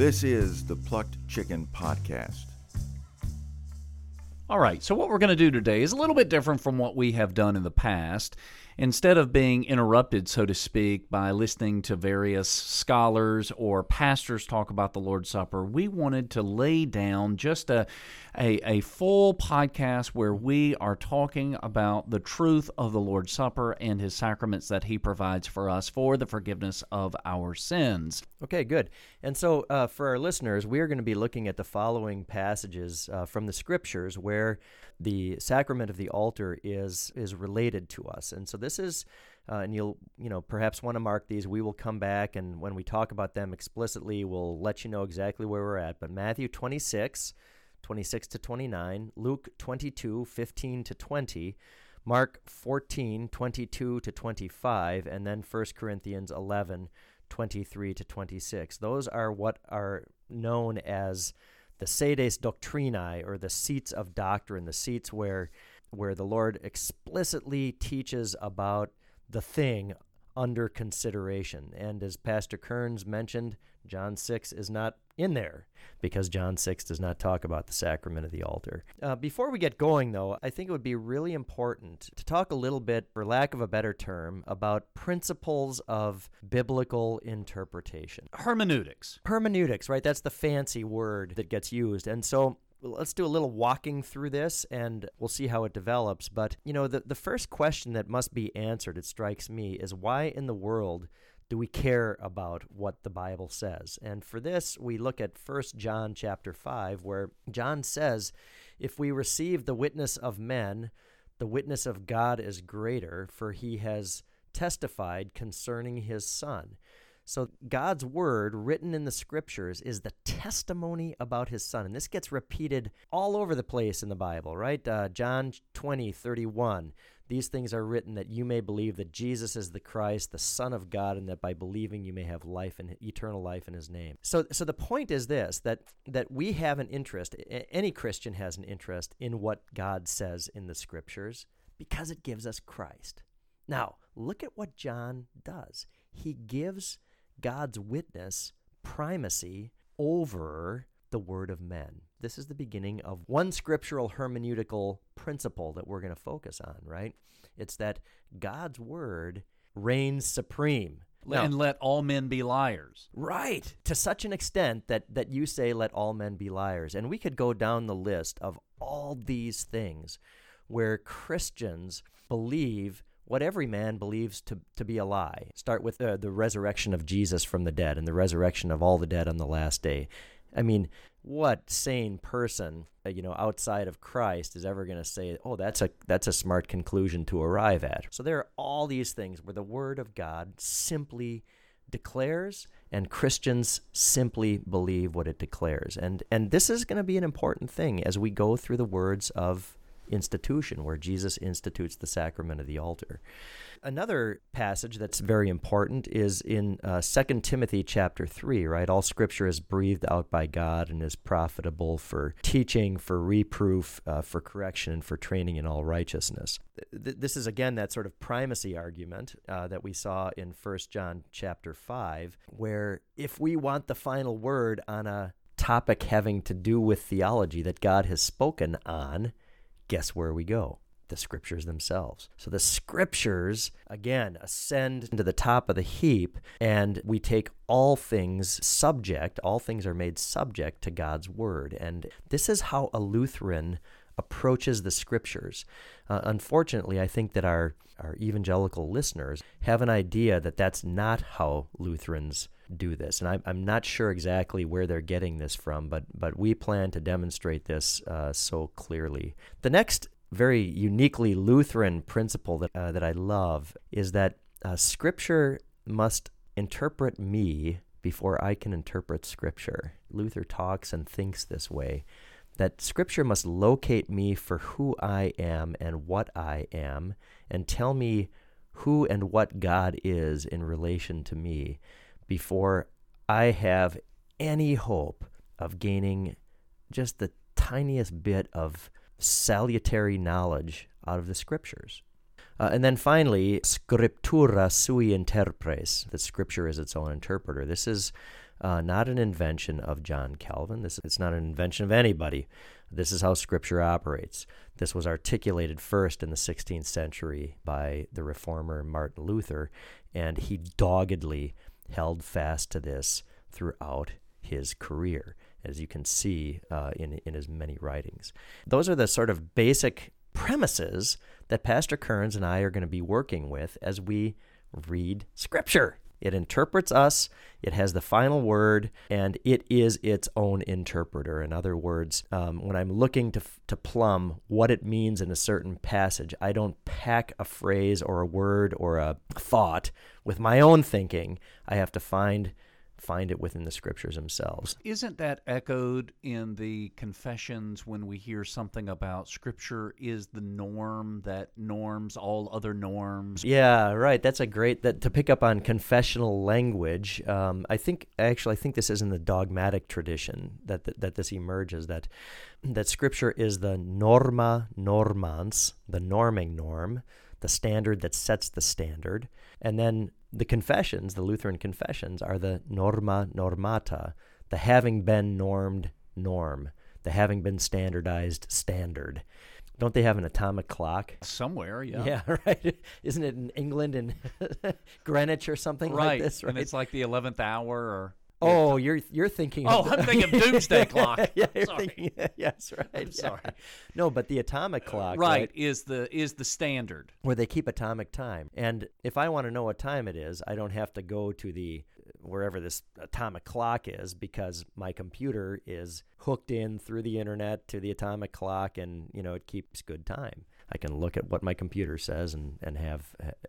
This is the Plucked Chicken Podcast. All right, so what we're going to do today is a little bit different from what we have done in the past. Instead of being interrupted, so to speak, by listening to various scholars or pastors talk about the Lord's Supper, we wanted to lay down just a, a, a full podcast where we are talking about the truth of the Lord's Supper and his sacraments that he provides for us for the forgiveness of our sins. Okay, good. And so, uh, for our listeners, we are going to be looking at the following passages uh, from the scriptures where the sacrament of the altar is is related to us. And so, this is, uh, and you'll you know perhaps want to mark these. We will come back, and when we talk about them explicitly, we'll let you know exactly where we're at. But Matthew twenty six. 26 to 29, Luke 22, 15 to 20, Mark 14, 22 to 25, and then 1 Corinthians 11, 23 to 26. Those are what are known as the sedes doctrinae or the seats of doctrine, the seats where where the Lord explicitly teaches about the thing under consideration. And as Pastor Kerns mentioned, John 6 is not in there because John 6 does not talk about the sacrament of the altar. Uh, before we get going, though, I think it would be really important to talk a little bit, for lack of a better term, about principles of biblical interpretation. Hermeneutics. Hermeneutics, right? That's the fancy word that gets used. And so let's do a little walking through this and we'll see how it develops. But, you know, the, the first question that must be answered, it strikes me, is why in the world do we care about what the Bible says? And for this, we look at 1 John chapter 5 where John says, "If we receive the witness of men, the witness of God is greater, for he has testified concerning his son." So, God's word written in the scriptures is the testimony about his son. And this gets repeated all over the place in the Bible, right? Uh, John 20, 31. These things are written that you may believe that Jesus is the Christ, the Son of God, and that by believing you may have life and eternal life in his name. So so the point is this that that we have an interest, any Christian has an interest in what God says in the scriptures because it gives us Christ. Now, look at what John does. He gives God's witness primacy over the word of men. This is the beginning of one scriptural hermeneutical principle that we're going to focus on, right? It's that God's word reigns supreme. Now, and let all men be liars. Right. To such an extent that that you say let all men be liars. And we could go down the list of all these things where Christians believe what every man believes to, to be a lie. Start with uh, the resurrection of Jesus from the dead and the resurrection of all the dead on the last day. I mean, what sane person, uh, you know, outside of Christ is ever going to say, "Oh, that's a that's a smart conclusion to arrive at." So there are all these things where the word of God simply declares and Christians simply believe what it declares. And and this is going to be an important thing as we go through the words of institution where Jesus institutes the sacrament of the altar. Another passage that's very important is in uh, 2 Timothy chapter 3, right? All scripture is breathed out by God and is profitable for teaching, for reproof, uh, for correction, and for training in all righteousness. Th- this is again that sort of primacy argument uh, that we saw in 1 John chapter 5, where if we want the final word on a topic having to do with theology that God has spoken on, guess where we go? The scriptures themselves. So the scriptures, again, ascend to the top of the heap, and we take all things subject, all things are made subject to God's word. And this is how a Lutheran approaches the scriptures. Uh, unfortunately, I think that our, our evangelical listeners have an idea that that's not how Lutherans do this. And I, I'm not sure exactly where they're getting this from, but, but we plan to demonstrate this uh, so clearly. The next very uniquely Lutheran principle that, uh, that I love is that uh, Scripture must interpret me before I can interpret Scripture. Luther talks and thinks this way that Scripture must locate me for who I am and what I am, and tell me who and what God is in relation to me before I have any hope of gaining just the tiniest bit of salutary knowledge out of the scriptures. Uh, and then finally, scriptura sui interpres, that scripture is its own interpreter. This is uh, not an invention of John Calvin. This it's not an invention of anybody. This is how Scripture operates. This was articulated first in the 16th century by the reformer Martin Luther, and he doggedly held fast to this throughout his career, as you can see uh, in, in his many writings. Those are the sort of basic premises that Pastor Kerns and I are going to be working with as we read Scripture. It interprets us, it has the final word, and it is its own interpreter. In other words, um, when I'm looking to, to plumb what it means in a certain passage, I don't pack a phrase or a word or a thought with my own thinking. I have to find find it within the scriptures themselves. Isn't that echoed in the confessions when we hear something about scripture is the norm that norms all other norms? Yeah, right. That's a great that to pick up on confessional language. Um, I think actually I think this is in the dogmatic tradition that that, that this emerges that that scripture is the norma normans, the norming norm, the standard that sets the standard, and then the confessions, the Lutheran confessions, are the norma normata, the having been normed norm, the having been standardized standard. Don't they have an atomic clock? Somewhere, yeah. Yeah, right. Isn't it in England in Greenwich or something right. like this? Right. And it's like the 11th hour or. Oh, you're you're thinking. Oh, of I'm thinking doomsday clock. yeah, you're Sorry. thinking. Yes, right. I'm yeah. sorry. No, but the atomic uh, clock, Right, is the is the standard. where they keep atomic time. And if I want to know what time it is, I don't have to go to the wherever this atomic clock is because my computer is hooked in through the internet to the atomic clock and you know it keeps good time. I can look at what my computer says and, and have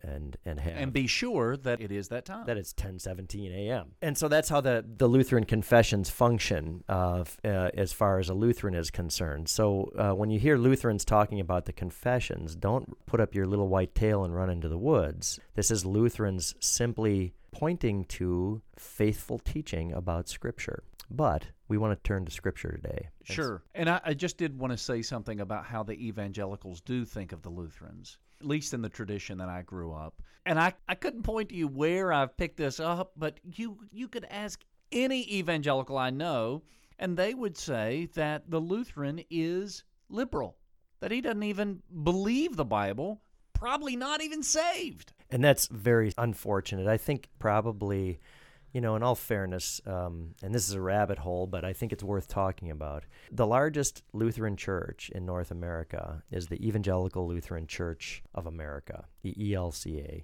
and and have And be sure that it is that time. that it's 10:17 a.m. And so that's how the the Lutheran confessions function uh, f- uh, as far as a Lutheran is concerned. So uh, when you hear Lutherans talking about the confessions, don't put up your little white tail and run into the woods. This is Lutherans simply pointing to faithful teaching about Scripture. But we want to turn to Scripture today. Sure. And I, I just did want to say something about how the evangelicals do think of the Lutherans, at least in the tradition that I grew up. And I, I couldn't point to you where I've picked this up, but you you could ask any evangelical I know, and they would say that the Lutheran is liberal, that he doesn't even believe the Bible, probably not even saved. And that's very unfortunate. I think probably, you know, in all fairness, um, and this is a rabbit hole, but I think it's worth talking about. The largest Lutheran church in North America is the Evangelical Lutheran Church of America, the ELCA.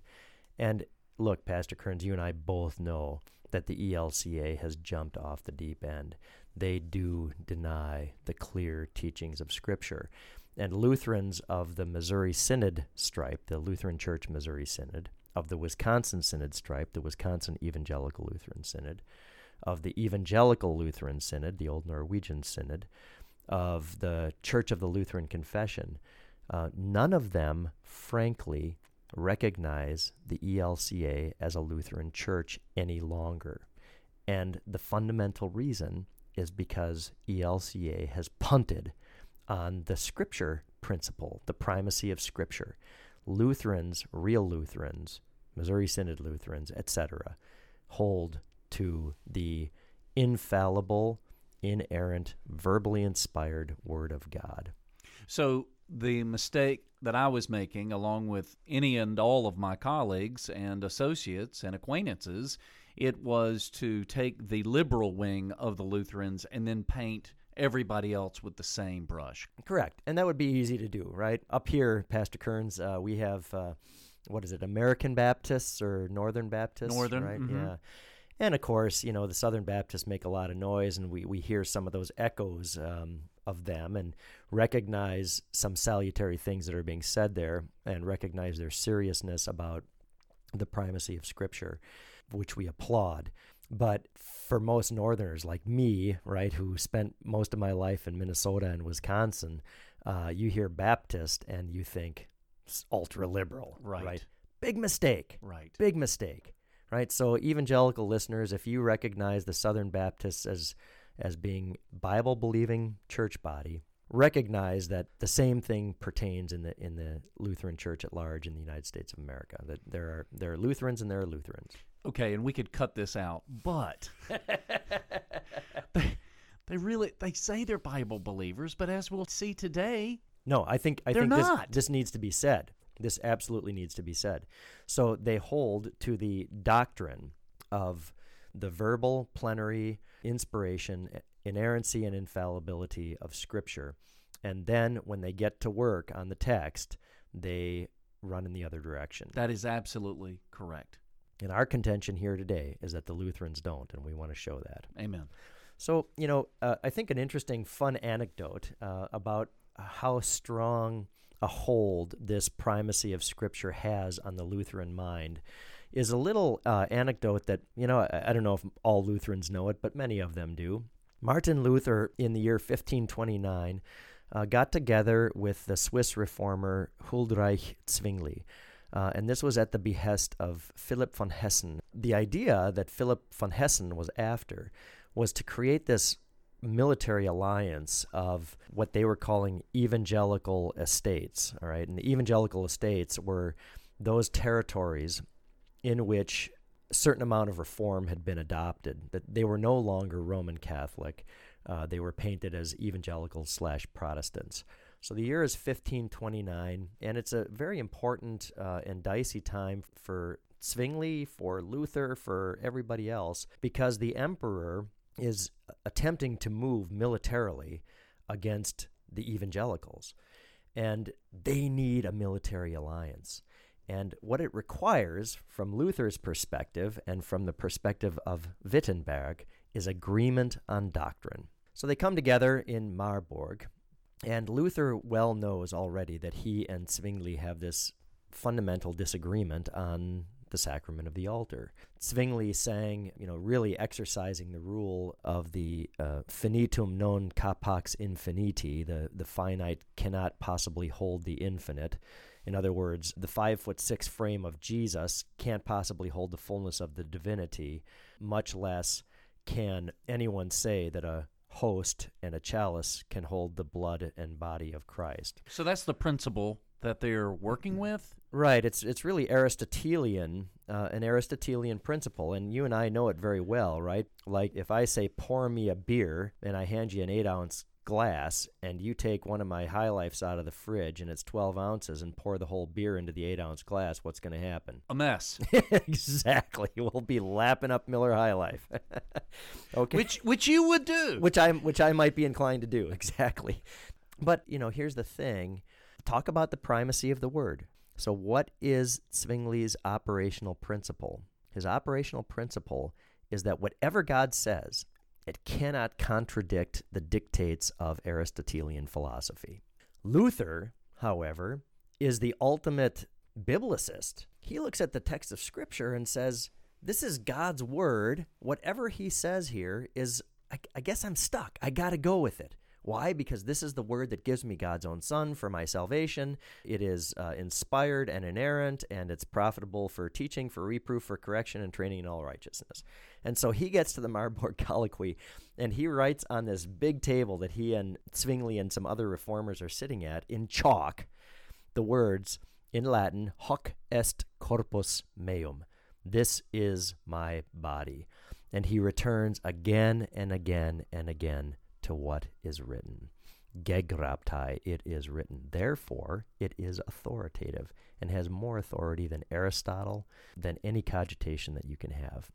And look, Pastor Kerns, you and I both know that the ELCA has jumped off the deep end. They do deny the clear teachings of Scripture. And Lutherans of the Missouri Synod stripe, the Lutheran Church Missouri Synod, of the Wisconsin Synod stripe, the Wisconsin Evangelical Lutheran Synod, of the Evangelical Lutheran Synod, the Old Norwegian Synod, of the Church of the Lutheran Confession, uh, none of them, frankly, recognize the ELCA as a Lutheran church any longer. And the fundamental reason is because ELCA has punted on the scripture principle, the primacy of scripture. Lutherans, real Lutherans, Missouri Synod Lutherans, etc., hold to the infallible, inerrant, verbally inspired Word of God. So the mistake that I was making, along with any and all of my colleagues and associates and acquaintances, it was to take the liberal wing of the Lutherans and then paint everybody else with the same brush. Correct. And that would be easy to do, right? Up here, Pastor Kerns, uh, we have, uh, what is it, American Baptists or Northern Baptists? Northern, right? mhm. Yeah. And of course, you know, the Southern Baptists make a lot of noise, and we, we hear some of those echoes um, of them and recognize some salutary things that are being said there and recognize their seriousness about the primacy of Scripture, which we applaud. But for most Northerners like me, right, who spent most of my life in Minnesota and Wisconsin, uh, you hear Baptist and you think ultra liberal, Right. right? Big mistake. Right. Big mistake, right? So, evangelical listeners, if you recognize the Southern Baptists as as being Bible believing church body, recognize that the same thing pertains in the in the Lutheran Church at large in the United States of America. That there are there are Lutherans and there are Lutherans. Okay, and we could cut this out, but they, they really they say they're Bible believers, but as we'll see today, No, I think I They're think this, not. this needs to be said. This absolutely needs to be said. So they hold to the doctrine of the verbal, plenary, inspiration, inerrancy, and infallibility of Scripture. And then when they get to work on the text, they run in the other direction. that is absolutely correct. And our contention here today is that the Lutherans don't, and we want to show that. Amen. So, you know, uh, I think an interesting, fun anecdote uh, about how strong a hold this primacy of Scripture has on the Lutheran mind is a little uh, anecdote that, you know, I, I don't know if all Lutherans know it, but many of them do. Martin Luther, in the year 1529, uh, got together with the Swiss reformer Huldreich Zwingli. Uh, and this was at the behest of Philip von Hessen. The idea that Philip von Hessen was after was to create this military alliance of what they were calling evangelical estates. All right, and the evangelical estates were those territories in which a certain amount of reform had been adopted. That they were no longer Roman Catholic; uh, they were painted as evangelicals slash Protestants. So the year is 1529, and it's a very important uh, and dicey time for Zwingli, for Luther, for everybody else, because the emperor is attempting to move militarily against the evangelicals. And they need a military alliance. And what it requires, from Luther's perspective and from the perspective of Wittenberg, is agreement on doctrine. So they come together in Marburg, and Luther well knows already that he and Zwingli have this fundamental disagreement on the sacrament of the altar. Zwingli saying, you know, really exercising the rule of the uh, finitum non capax infiniti, the, the finite cannot possibly hold the infinite. In other words, the five foot six frame of Jesus can't possibly hold the fullness of the divinity, much less can anyone say that a host and a chalice can hold the blood and body of Christ. So that's the principle that they're working with. Right. It's it's really Aristotelian, uh, an Aristotelian principle, and you and I know it very well, right? Like if I say pour me a beer and I hand you an eight ounce glass, and you take one of my High Lifes out of the fridge and it's twelve ounces and pour the whole beer into the eight ounce glass, what's going to happen? A mess. exactly. We'll be lapping up Miller High Life. okay. which which you would do. which I which I might be inclined to do exactly. But you know, here's the thing: talk about the primacy of the word. So, what is Zwingli's operational principle? His operational principle is that whatever God says, it cannot contradict the dictates of Aristotelian philosophy. Luther, however, is the ultimate biblicist. He looks at the text of Scripture and says, This is God's word. Whatever he says here is, I, I guess I'm stuck. I got to go with it. Why? Because this is the word that gives me God's own Son for my salvation. It is uh, inspired and inerrant, and it's profitable for teaching, for reproof, for correction, and training in all righteousness. And so he gets to the Marburg Colloquy, and he writes on this big table that he and Zwingli and some other reformers are sitting at in chalk the words in Latin, hoc est corpus meum. This is my body. And he returns again and again and again to what is written. Gegraptai, it is written. Therefore, it is authoritative and has more authority than Aristotle, than any cogitation that you can have.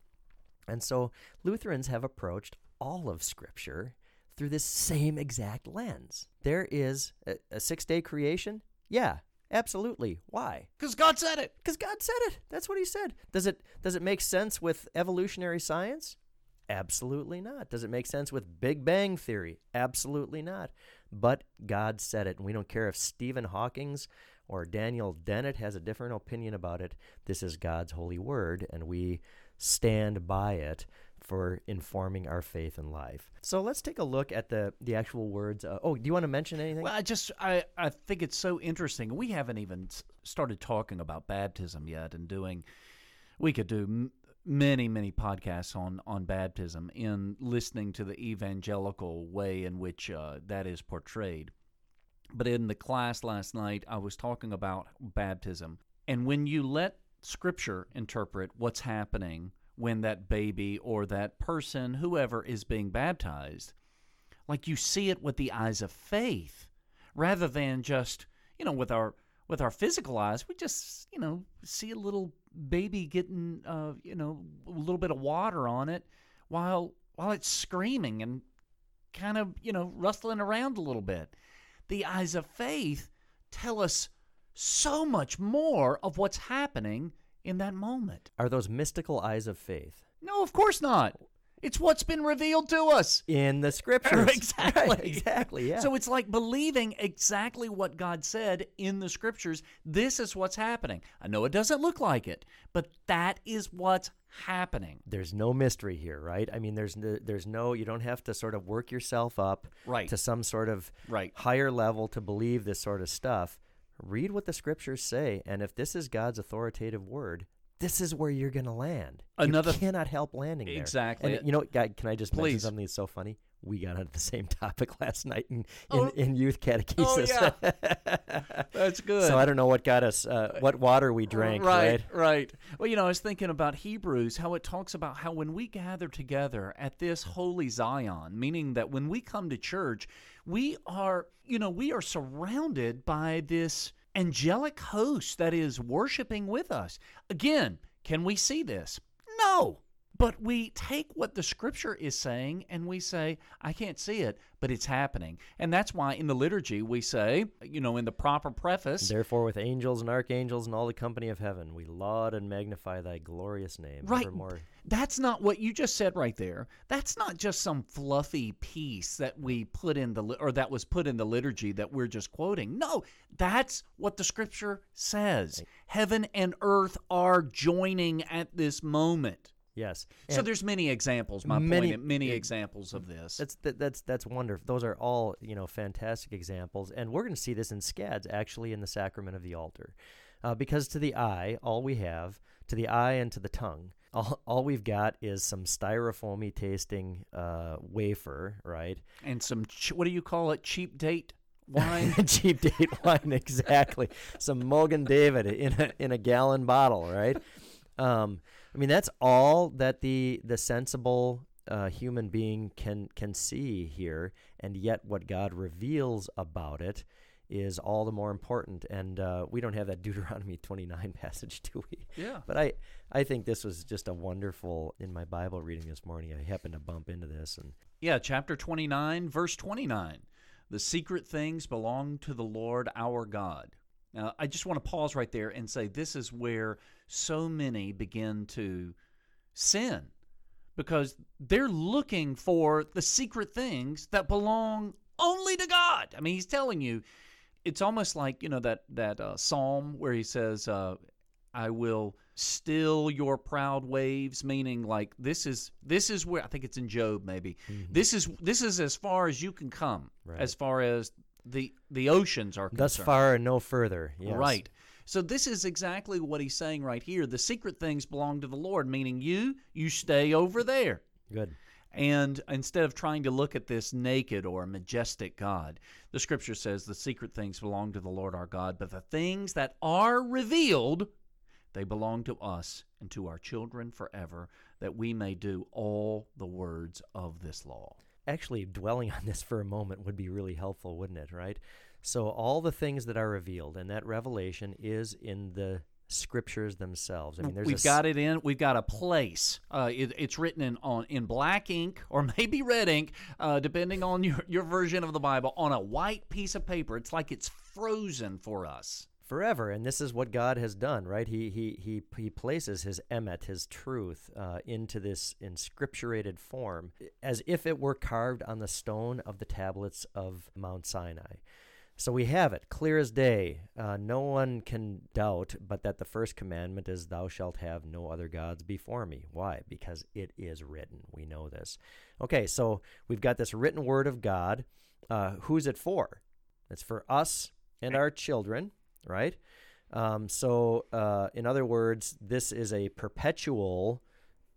And so Lutherans have approached all of Scripture through this same exact lens. There is a, a six day creation? Yeah, absolutely. Why? Because God said it. Because God said it. That's what He said. Does it does it make sense with evolutionary science? Absolutely not. Does it make sense with Big Bang Theory? Absolutely not. But God said it, and we don't care if Stephen Hawking's or Daniel Dennett has a different opinion about it. This is God's holy word, and we stand by it for informing our faith and life. So let's take a look at the the actual words. Uh, oh, do you want to mention anything? Well, I just I I think it's so interesting. We haven't even started talking about baptism yet, and doing. We could do many many podcasts on on baptism in listening to the evangelical way in which uh, that is portrayed. But in the class last night, I was talking about baptism, and when you let Scripture interpret what's happening when that baby or that person, whoever, is being baptized. Like you see it with the eyes of faith rather than just, you know, with our with our physical eyes, we just, you know, see a little baby getting uh, you know, a little bit of water on it while while it's screaming and kind of, you know, rustling around a little bit. The eyes of faith tell us so much more of what's happening in that moment. Are those mystical eyes of faith? No, of course not. It's what's been revealed to us. In the scriptures. exactly. Right, exactly, yeah. So it's like believing exactly what God said in the scriptures. This is what's happening. I know it doesn't look like it, but that is what's happening. there's no mystery here, right? I mean, there's no, there's no you don't have to sort of work yourself up Right. to some sort of Right. higher level to believe this sort of stuff. Read what the scriptures say, and if this is God's authoritative word, this is where you're going to land. Another- you cannot help landing there. Exactly. And you know, what, God, can I just mention something that's so funny? We got onto the same topic last night in in, Oh. in youth catechesis. That's good. so I don't know what got us, uh, what water we drank, right? right, right. Well, you know, I was thinking about Hebrews, how it talks about how when we gather together at this holy Zion, meaning that when we come to church, we are, you know, we are surrounded by this angelic host that is worshiping with us. Again, can we see this? No. But we take what the scripture is saying and we say, I can't see it, but it's happening. And that's why in the liturgy we say, you know, in the proper preface, Therefore, with angels and archangels and all the company of heaven, we laud and magnify thy glorious name. Right. Evermore. That's not what you just said right there. That's not just some fluffy piece that we put in the or that was put in the liturgy that we're just quoting. No, that's what the scripture says. Heaven and earth are joining at this moment. Yes. so there's many examples. My many- point, many examples of this. that's that, that's that's wonderful. Those are all you know fantastic examples, and we're going to see this in scads actually in the sacrament of the altar, uh, because to the eye, all we have to the eye and to the tongue, all, all we've got is some styrofoamy tasting uh, wafer, right? and some ch- what do you call it? Cheap date wine. cheap date wine, exactly. Some Mogen David in a in a gallon bottle, right? Um, I mean, that's all that the the sensible uh, human being can can see here, and yet what God reveals about it is all the more important. And uh, we don't have that Deuteronomy 29 passage, do we? Yeah. But I I think this was just a wonderful in my Bible reading this morning. I happened to bump into this, and Yeah, chapter 29, verse 29. The secret things belong to the Lord our God. Now, I just want to pause right there and say this is where so many begin to sin because they're looking for the secret things that belong only to God. I mean, he's telling you it's almost like, you know, that that uh, psalm where he says uh, I will still your proud waves meaning like this is this is where I think it's in Job maybe. This is this is as far as you can come Right. as far as the the oceans are thus far and no further. Yes. Right. So this is exactly what he's saying right here. The secret things belong to the Lord, meaning you you stay over there. Good. And instead of trying to look at this naked or majestic God, the scripture says the secret things belong to the Lord our God, but the things that are revealed, they belong to us and to our children forever, that we may do all the words of this law. Actually dwelling on this for a moment would be really helpful, wouldn't it? Right. So all the things that are revealed, and that revelation is in the scriptures themselves. I mean, there's we've s- got it in. We've got a place. Uh, it, it's written in on in black ink or maybe red ink, uh, depending on your, your version of the Bible, on a white piece of paper. It's like it's frozen for us. Forever, and this is what God has done, right? He he he he places His emet, His truth, uh, into this inscripturated form, as if it were carved on the stone of the tablets of Mount Sinai. So we have it clear as day. Uh, no one can doubt but that the first commandment is, Thou shalt have no other gods before me. Why? Because it is written. We know this. Okay, so we've got this written word of God. Uh, who's it for? It's for us and our children, right? Um, so, uh, in other words, this is a perpetual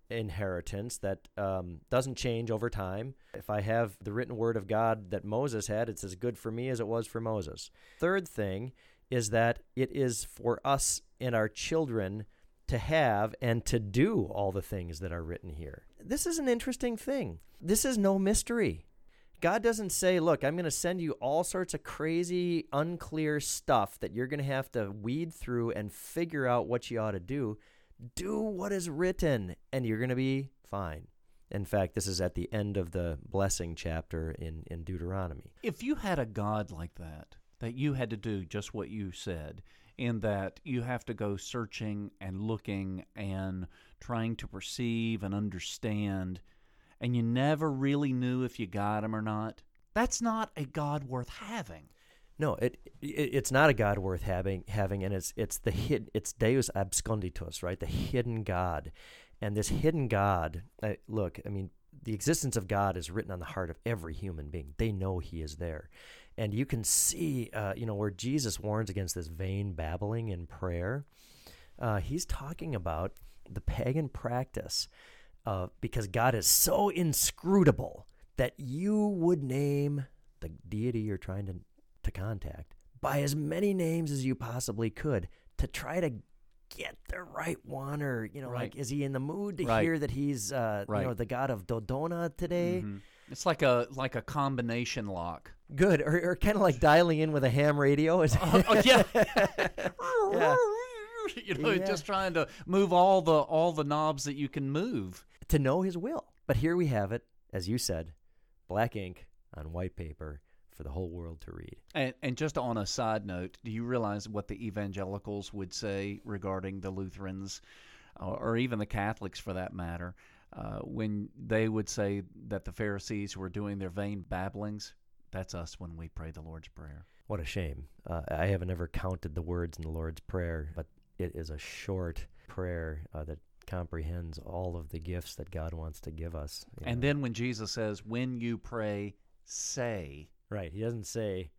inheritance that um, doesn't change over time. If I have the written word of God that Moses had, it's as good for me as it was for Moses. Third thing is that it is for us and our children to have and to do all the things that are written here. This is an interesting thing. This is no mystery. God doesn't say, Look, I'm going to send you all sorts of crazy, unclear stuff that you're going to have to weed through and figure out what you ought to do. Do what is written, and you're going to be fine. In fact, this is at the end of the blessing chapter in, in Deuteronomy. If you had a God like that, that you had to do just what you said, in that you have to go searching and looking and trying to perceive and understand, and you never really knew if you got him or not, that's not a God worth having. No, it, it it's not a God worth having having, and it's it's the hid it's Deus absconditus, right? The hidden God, and this hidden God. Uh, look, I mean, the existence of God is written on the heart of every human being. They know He is there, and you can see, uh, you know, where Jesus warns against this vain babbling in prayer. Uh, he's talking about the pagan practice, uh, because God is so inscrutable that you would name the deity you're trying to to contact by as many names as you possibly could to try to get the right one or you know Right. like is he in the mood to Right. hear that he's uh you know the god of dodona today Mhm. It's like a like a combination lock. good or, or kind of like dialing in with a ham radio is oh yeah. Yeah. You know, Yeah. just trying to move all the all the knobs that you can move. To know his will but here we have it as you said black ink on white paper for the whole world to read And, and just on a side note, do you realize what the evangelicals would say regarding the Lutherans, or, or even the Catholics for that matter, uh, when they would say that the Pharisees were doing their vain babblings? That's us when we pray the Lord's Prayer. What a shame. Uh, I haven't ever counted the words in the Lord's Prayer, but it is a short prayer uh, that comprehends all of the gifts that God wants to give us. And know. then when Jesus says, "When you pray, say," right, he doesn't say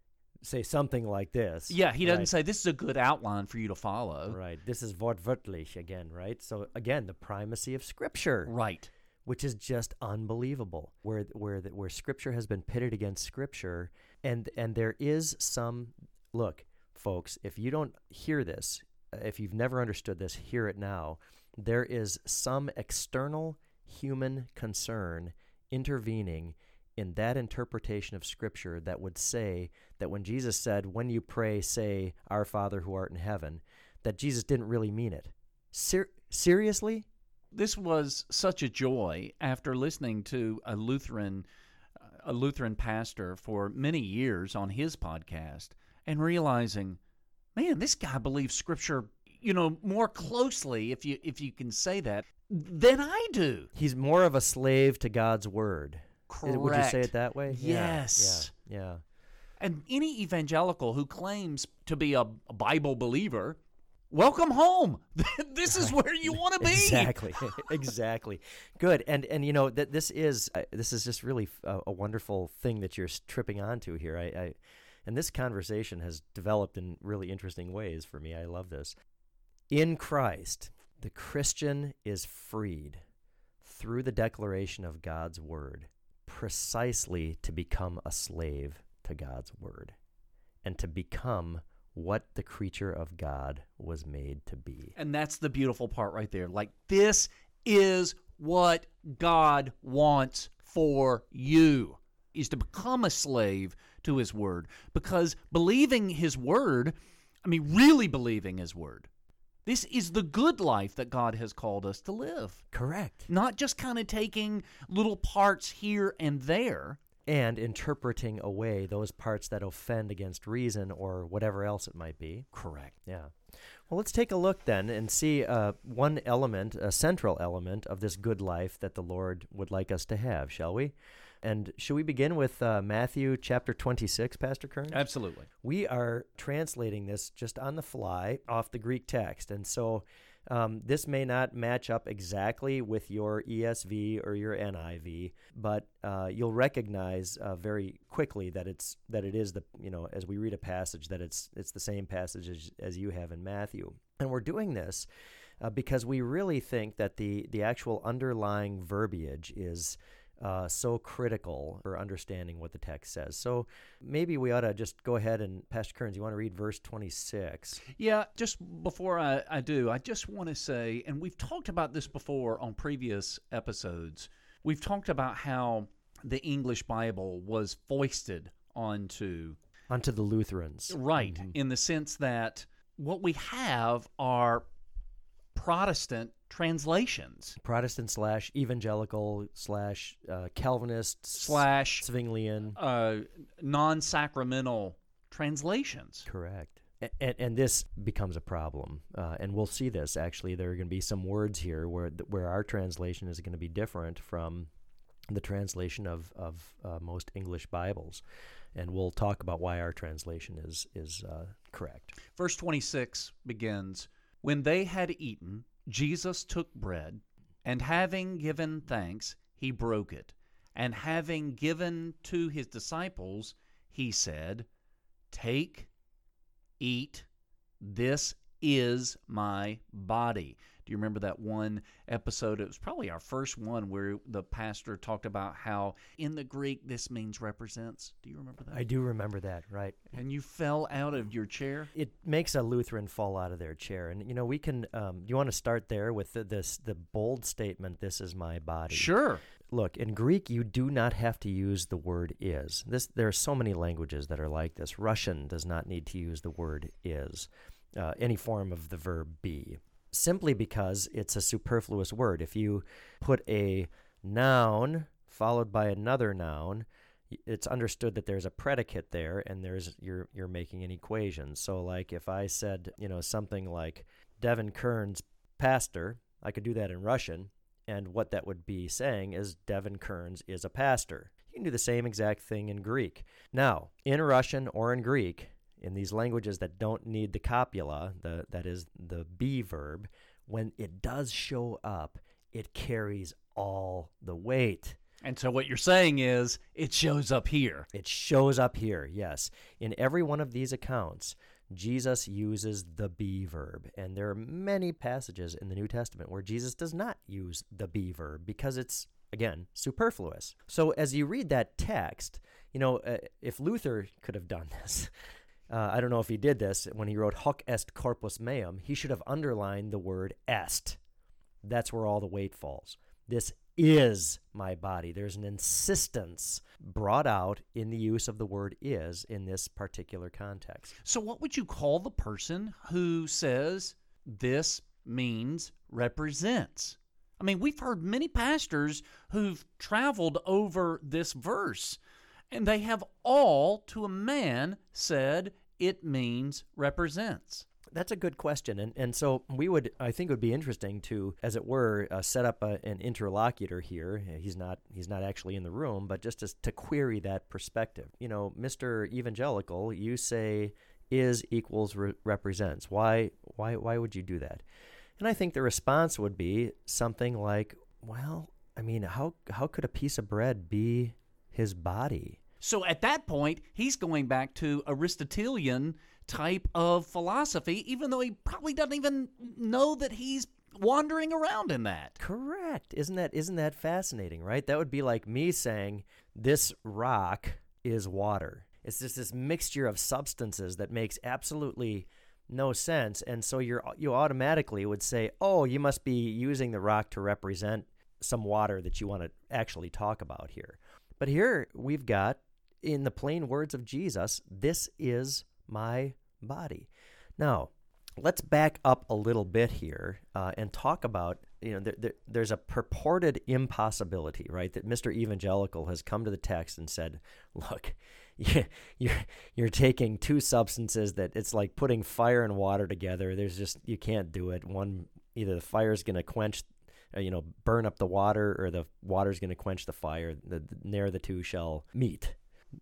say something like this. yeah, he doesn't right? say this is a good outline for you to follow. Right. This is wortwörtlich again, right? So again, the primacy of Scripture, Right. which is just unbelievable, where where the, where Scripture has been pitted against Scripture, and and there is some look, folks. If you don't hear this, if you've never understood this, hear it now. There is some external human concern intervening in that interpretation of Scripture that would say that when Jesus said, "When you pray, say, Our Father who art in heaven," that Jesus didn't really mean it. Ser- seriously? this was such a joy after listening to a Lutheran a Lutheran pastor for many years on his podcast and realizing, man, this guy believes scripture, you know, more closely if you if you can say that than I do. He's more of a slave to God's word. Correct. Would you say it that way? Yes. Yeah. yeah. And any evangelical who claims to be a, a Bible believer, welcome home. this is where you want to be. Exactly. exactly. Good. And and you know that this is uh, this is just really a wonderful thing that you're tripping onto here. I, I and this conversation has developed in really interesting ways for me. I love this. In Christ, the Christian is freed through the declaration of God's word precisely to become a slave to God's word and to become what the creature of God was made to be. And that's the beautiful part right there. Like, this is what God wants for you is to become a slave to his word because believing his word i mean really believing his word this is the good life that god has called us to live Correct. not just kind of taking little parts here and there and interpreting away those parts that offend against reason or whatever else it might be. correct Yeah. Well, let's take a look then and see uh, one element, a central element of this good life that the Lord would like us to have, shall we? And should we begin with uh, Matthew chapter 26, Pastor Kern? absolutely we are translating this just on the fly off the Greek text. And so um, this may not match up exactly with your ESV or your NIV, but uh, you'll recognize uh, very quickly that it's that it is the you know as we read a passage that it's it's the same passage as, as you have in Matthew. And we're doing this uh, because we really think that the the actual underlying verbiage is uh, so critical for understanding what the text says. So maybe we ought to just go ahead and, Pastor Kerns, you want to read verse 26? Yeah, just before I, I do, I just want to say, and we've talked about this before on previous episodes, we've talked about how the English Bible was foisted onto. Onto the Lutherans. Right, mm-hmm. in the sense that what we have are Protestant translations. Protestant slash evangelical slash uh, Calvinist slash Zwinglian. Uh, non sacramental translations. Correct. And, and, this becomes a problem, uh, and we'll see this. Actually, there are going to be some words here where where our translation is going to be different from the translation of of uh, most English Bibles, and we'll talk about why our translation is is uh, correct. Verse twenty six begins: When they had eaten, Jesus took bread, and having given thanks, he broke it, and having given to his disciples, he said, Take, eat, this is my body. Do you remember that one episode? It was probably our first one where the pastor talked about how in the Greek this means represents. Do you remember that? I do remember that, right. And you fell out of your chair? It makes a Lutheran fall out of their chair. And, you know, we can, um, you want to start there with the, this, the bold statement, this is my body. Sure look in greek you do not have to use the word is this there are so many languages that are like this russian does not need to use the word is uh, any form of the verb be simply because it's a superfluous word. If you put a noun followed by another noun, it's understood that there's a predicate there and there's you're you're making an equation. So like if I said, you know, something like Devin Kerns pastor, I could do that in Russian and what that would be saying is Devin Kerns is a pastor. You can do the same exact thing in Greek. Now, in Russian or in Greek, in these languages that don't need the copula, the, that is the be verb, when it does show up, it carries all the weight. And so what you're saying is it shows up here. It shows up here, yes. In every one of these accounts, Jesus uses the be verb. And there are many passages in the New Testament where Jesus does not use the be verb because it's, again, superfluous. So as you read that text, you know, uh, if Luther could have done this, uh, I don't know if he did this when he wrote hoc est corpus meum, he should have underlined the word est. That's where all the weight falls. This is my body. There's an insistence brought out in the use of the word is in this particular context. So, what would you call the person who says this means represents? I mean, we've heard many pastors who've traveled over this verse and they have all, to a man, said it means represents. That's a good question, and and so we would I think it would be interesting to, as it were, uh, set up a, an interlocutor here. He's not he's not actually in the room, but just to, to query that perspective. You know, Mister Evangelical, you say is equals re- represents. Why why why would you do that? And I think the response would be something like, well, I mean, how how could a piece of bread be his body. So at that point, he's going back to Aristotelian type of philosophy, even though he probably doesn't even know that he's wandering around in that. Correct. Isn't that isn't that fascinating, right? That would be like me saying this rock is water. It's just this mixture of substances that makes absolutely no sense. And so you're you automatically would say, "Oh, you must be using the rock to represent some water that you want to actually talk about here." But here we've got, in the plain words of Jesus, this is my body. Now, let's back up a little bit here uh, and talk about you know there, there, there's a purported impossibility right that mr evangelical has come to the text and said look you're you're taking two substances that it's like putting fire and water together there's just you can't do it one either the fire is going to quench Uh, you know, burn up the water or the water's going to quench the fire. The, the, the two shall meet.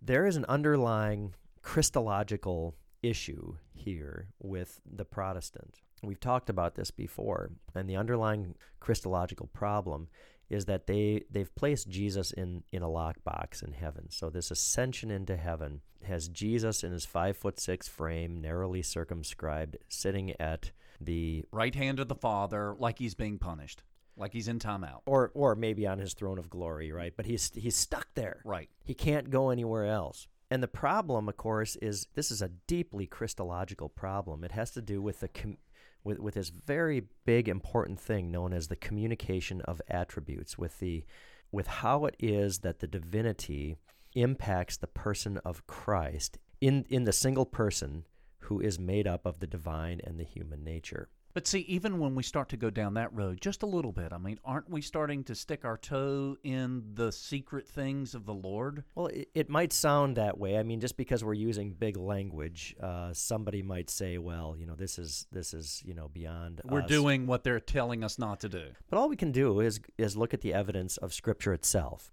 There is an underlying Christological issue here with the Protestant. We've talked about this before, and the underlying Christological problem is that they they've placed Jesus in in a lockbox in heaven. So this ascension into heaven has Jesus in his five foot six frame, narrowly circumscribed, sitting at the right hand of the Father, like he's being punished. Like he's in timeout. or or maybe on his throne of glory, right? But he's he's stuck there. Right. He can't go anywhere else. And the problem, of course, is this is a deeply Christological problem. It has to do with the com- with with this very big important thing known as the communication of attributes, with the with how it is that the divinity impacts the person of Christ in in the single person who is made up of the divine and the human nature. But see, even when we start to go down that road just a little bit, I mean, aren't we starting to stick our toe in the secret things of the Lord? Well, it, it might sound that way. I mean, just because we're using big language, uh, somebody might say, "Well, you know, this is this is you know beyond." We're us." doing what they're telling us not to do. But all we can do is is look at the evidence of Scripture itself,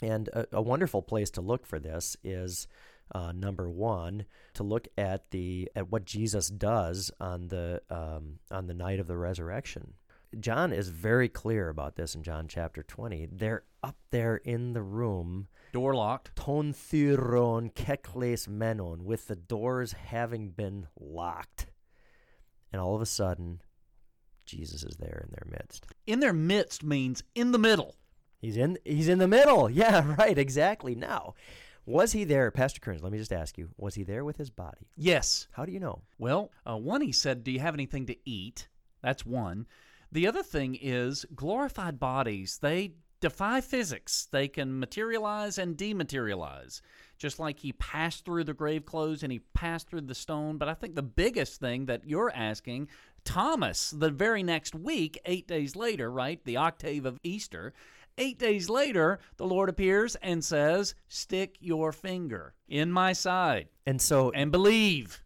and a, a wonderful place to look for this is uh, number one to look at the at what Jesus does on the um, on the night of the resurrection. John is very clear about this in John chapter twenty. They're up there in the room Door locked. ton thuron kekles menon, with the doors having been locked. And all of a sudden, Jesus is there in their midst. In their midst means in the middle. He's in he's in the middle. Yeah, right, exactly. Now, was he there, Pastor Kerns, let me just ask you, was he there with his body? Yes. How do you know? Well, uh, one, he said, Do you have anything to eat? That's one. The other thing is glorified bodies, they defy physics. They can materialize and dematerialize. Just like he passed through the grave clothes and he passed through the stone. But I think the biggest thing that you're asking, Thomas, the very next week, eight days later, right? The octave of Easter. Eight days later, the Lord appears and says, Stick your finger in my side And so and believe.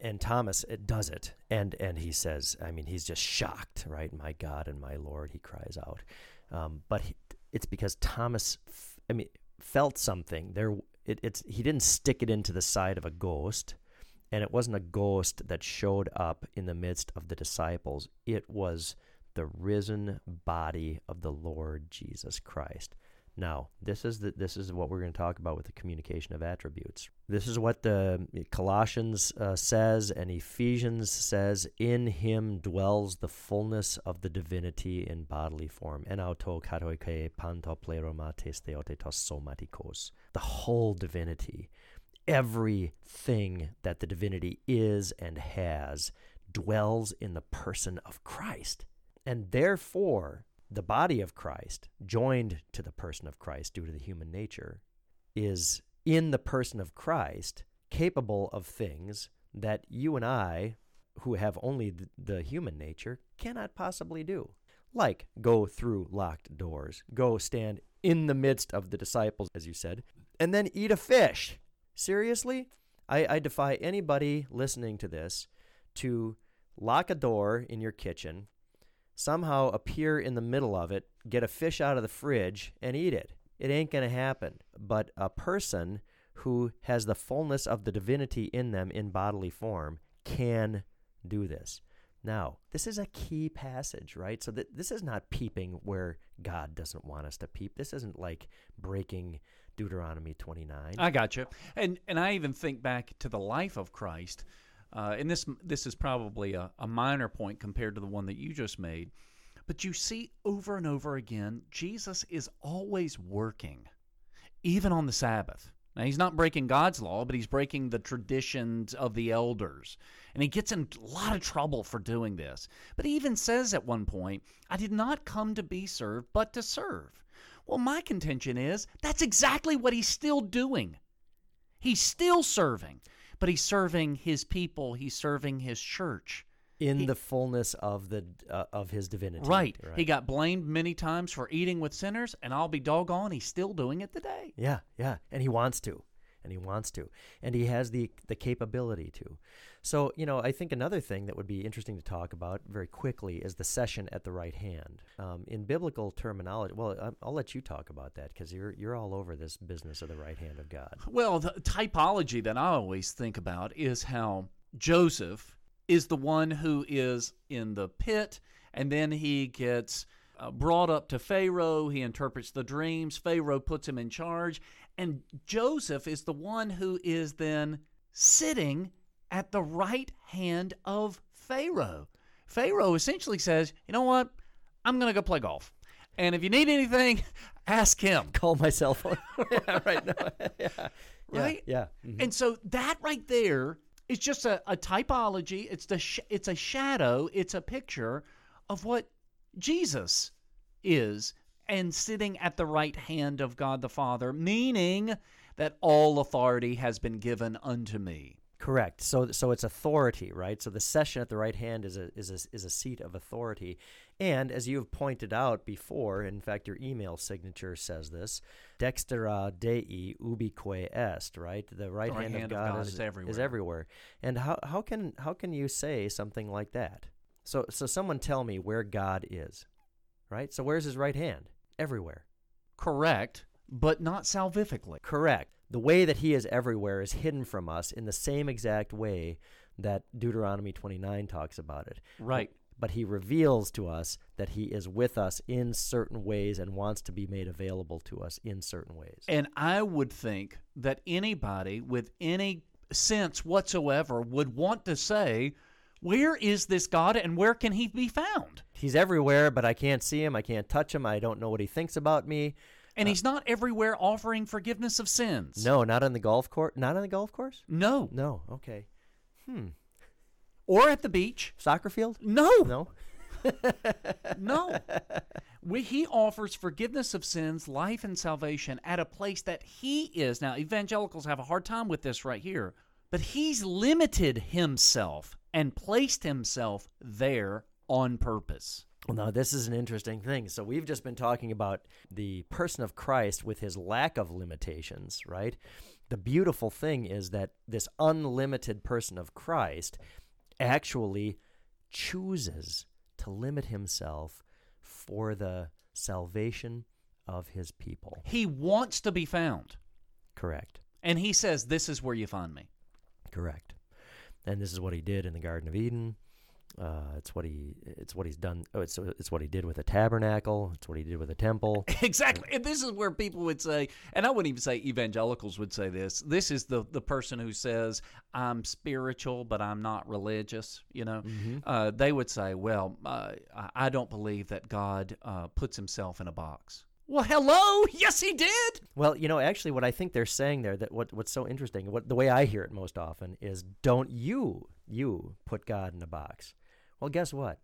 and Thomas it does it, and and he says, I mean, he's just shocked, right? My God and my Lord, he cries out. Um, but he, it's because Thomas, f- I mean, felt something. There, it, it's he didn't stick it into the side of a ghost, and it wasn't a ghost that showed up in the midst of the disciples. It was the risen body of the Lord Jesus Christ. Now, this is the, this is what we're going to talk about with the communication of attributes. This is what the Colossians uh, says and Ephesians says. In him dwells the fullness of the divinity in bodily form. Enauto katoike panto pleromates theotetos somatikos. The whole divinity, everything that the divinity is and has, dwells in the person of Christ. And therefore, the body of Christ, joined to the person of Christ due to the human nature, is in the person of Christ capable of things that you and I, who have only the human nature, cannot possibly do. Like go through locked doors, go stand in the midst of the disciples, as you said, and then eat a fish. Seriously? I, I defy anybody listening to this to lock a door in your kitchen, somehow appear in the middle of it, get a fish out of the fridge, and eat it. It ain't going to happen. But a person who has the fullness of the divinity in them in bodily form can do this. Now, this is a key passage, right? So th- this is not peeping where God doesn't want us to peep. This isn't like breaking Deuteronomy 29. I got you. And and I even think back to the life of Christ. Uh, and this this is probably a, a minor point compared to the one that you just made. But you see over and over again, Jesus is always working, even on the Sabbath. Now, he's not breaking God's law, but he's breaking the traditions of the elders. And he gets in a lot of trouble for doing this. But he even says at one point, I did not come to be served, but to serve. Well, my contention is that's exactly what he's still doing. He's still serving, but he's serving his people, he's serving his church. in the fullness of the uh, of his divinity. Right. Right. He got blamed many times for eating with sinners, and I'll be doggone, he's still doing it today. Yeah, yeah, and he wants to, and he wants to, and he has the the capability to. So you know, I think another thing that would be interesting to talk about very quickly is the session at the right hand. Um, in biblical terminology, well, I- I'll let you talk about that because you're you're all over this business of the right hand of God. Well, the typology that I always think about is how Joseph is the one who is in the pit, and then he gets uh, brought up to Pharaoh. He interprets the dreams. Pharaoh puts him in charge, and Joseph is the one who is then sitting at the right hand of Pharaoh. Pharaoh essentially says, You know what? I'm going to go play golf. And if you need anything, ask him. Call my cell phone. yeah, right. No. yeah. Right? Yeah. yeah. Mm-hmm. And so that right there is just a, a typology. It's the sh- it's a shadow. It's a picture of what Jesus is and sitting at the right hand of God the Father, meaning that all authority has been given unto me. Correct. So so it's authority, right? So the session at the right hand is a is a, is a seat of authority. And as you have pointed out before, in fact your email signature says this, dextera dei ubique est, right? The right, The right hand, hand of of God, God is, is everywhere. is everywhere. And how how can how can you say something like that? So so someone tell me where God is. Right? So where's his right hand? Everywhere. Correct, but not salvifically. Correct. The way that he is everywhere is hidden from us in the same exact way that Deuteronomy 29 talks about it. Right. But he reveals to us that he is with us in certain ways and wants to be made available to us in certain ways. And I would think that anybody with any sense whatsoever would want to say, Where is this God and where can he be found? He's everywhere, but I can't see him. I can't touch him. I don't know what he thinks about me. And he's not everywhere offering forgiveness of sins. No, not on the golf course. Not on the golf course? No. No. Okay. Hmm. or at the beach. Soccer field? No. No. No. we, he offers forgiveness of sins, life, and salvation at a place that he is. Now, evangelicals have a hard time with this right here, but he's limited himself and placed himself there on purpose. Well, now this is an interesting thing. So we've just been talking about the person of Christ with his lack of limitations, right? The beautiful thing is that this unlimited person of Christ actually chooses to limit himself for the salvation of his people. He wants to be found. Correct. And he says, This is where you find me. Correct. And this is what he did in the Garden of Eden. Uh, it's what he it's what he's done. Oh, it's it's what he did with the tabernacle. It's what he did with the temple. Exactly. And this is where people would say, and I wouldn't even say evangelicals would say this. This is the the person who says, I'm spiritual, but I'm not religious. You know, uh, they would say, well, uh, I I don't believe that God uh, puts himself in a box. Well, hello. Yes, he did. Well, you know, actually, what I think they're saying there that what what's so interesting, what the way I hear it most often is, don't you you put God in a box? Well, guess what?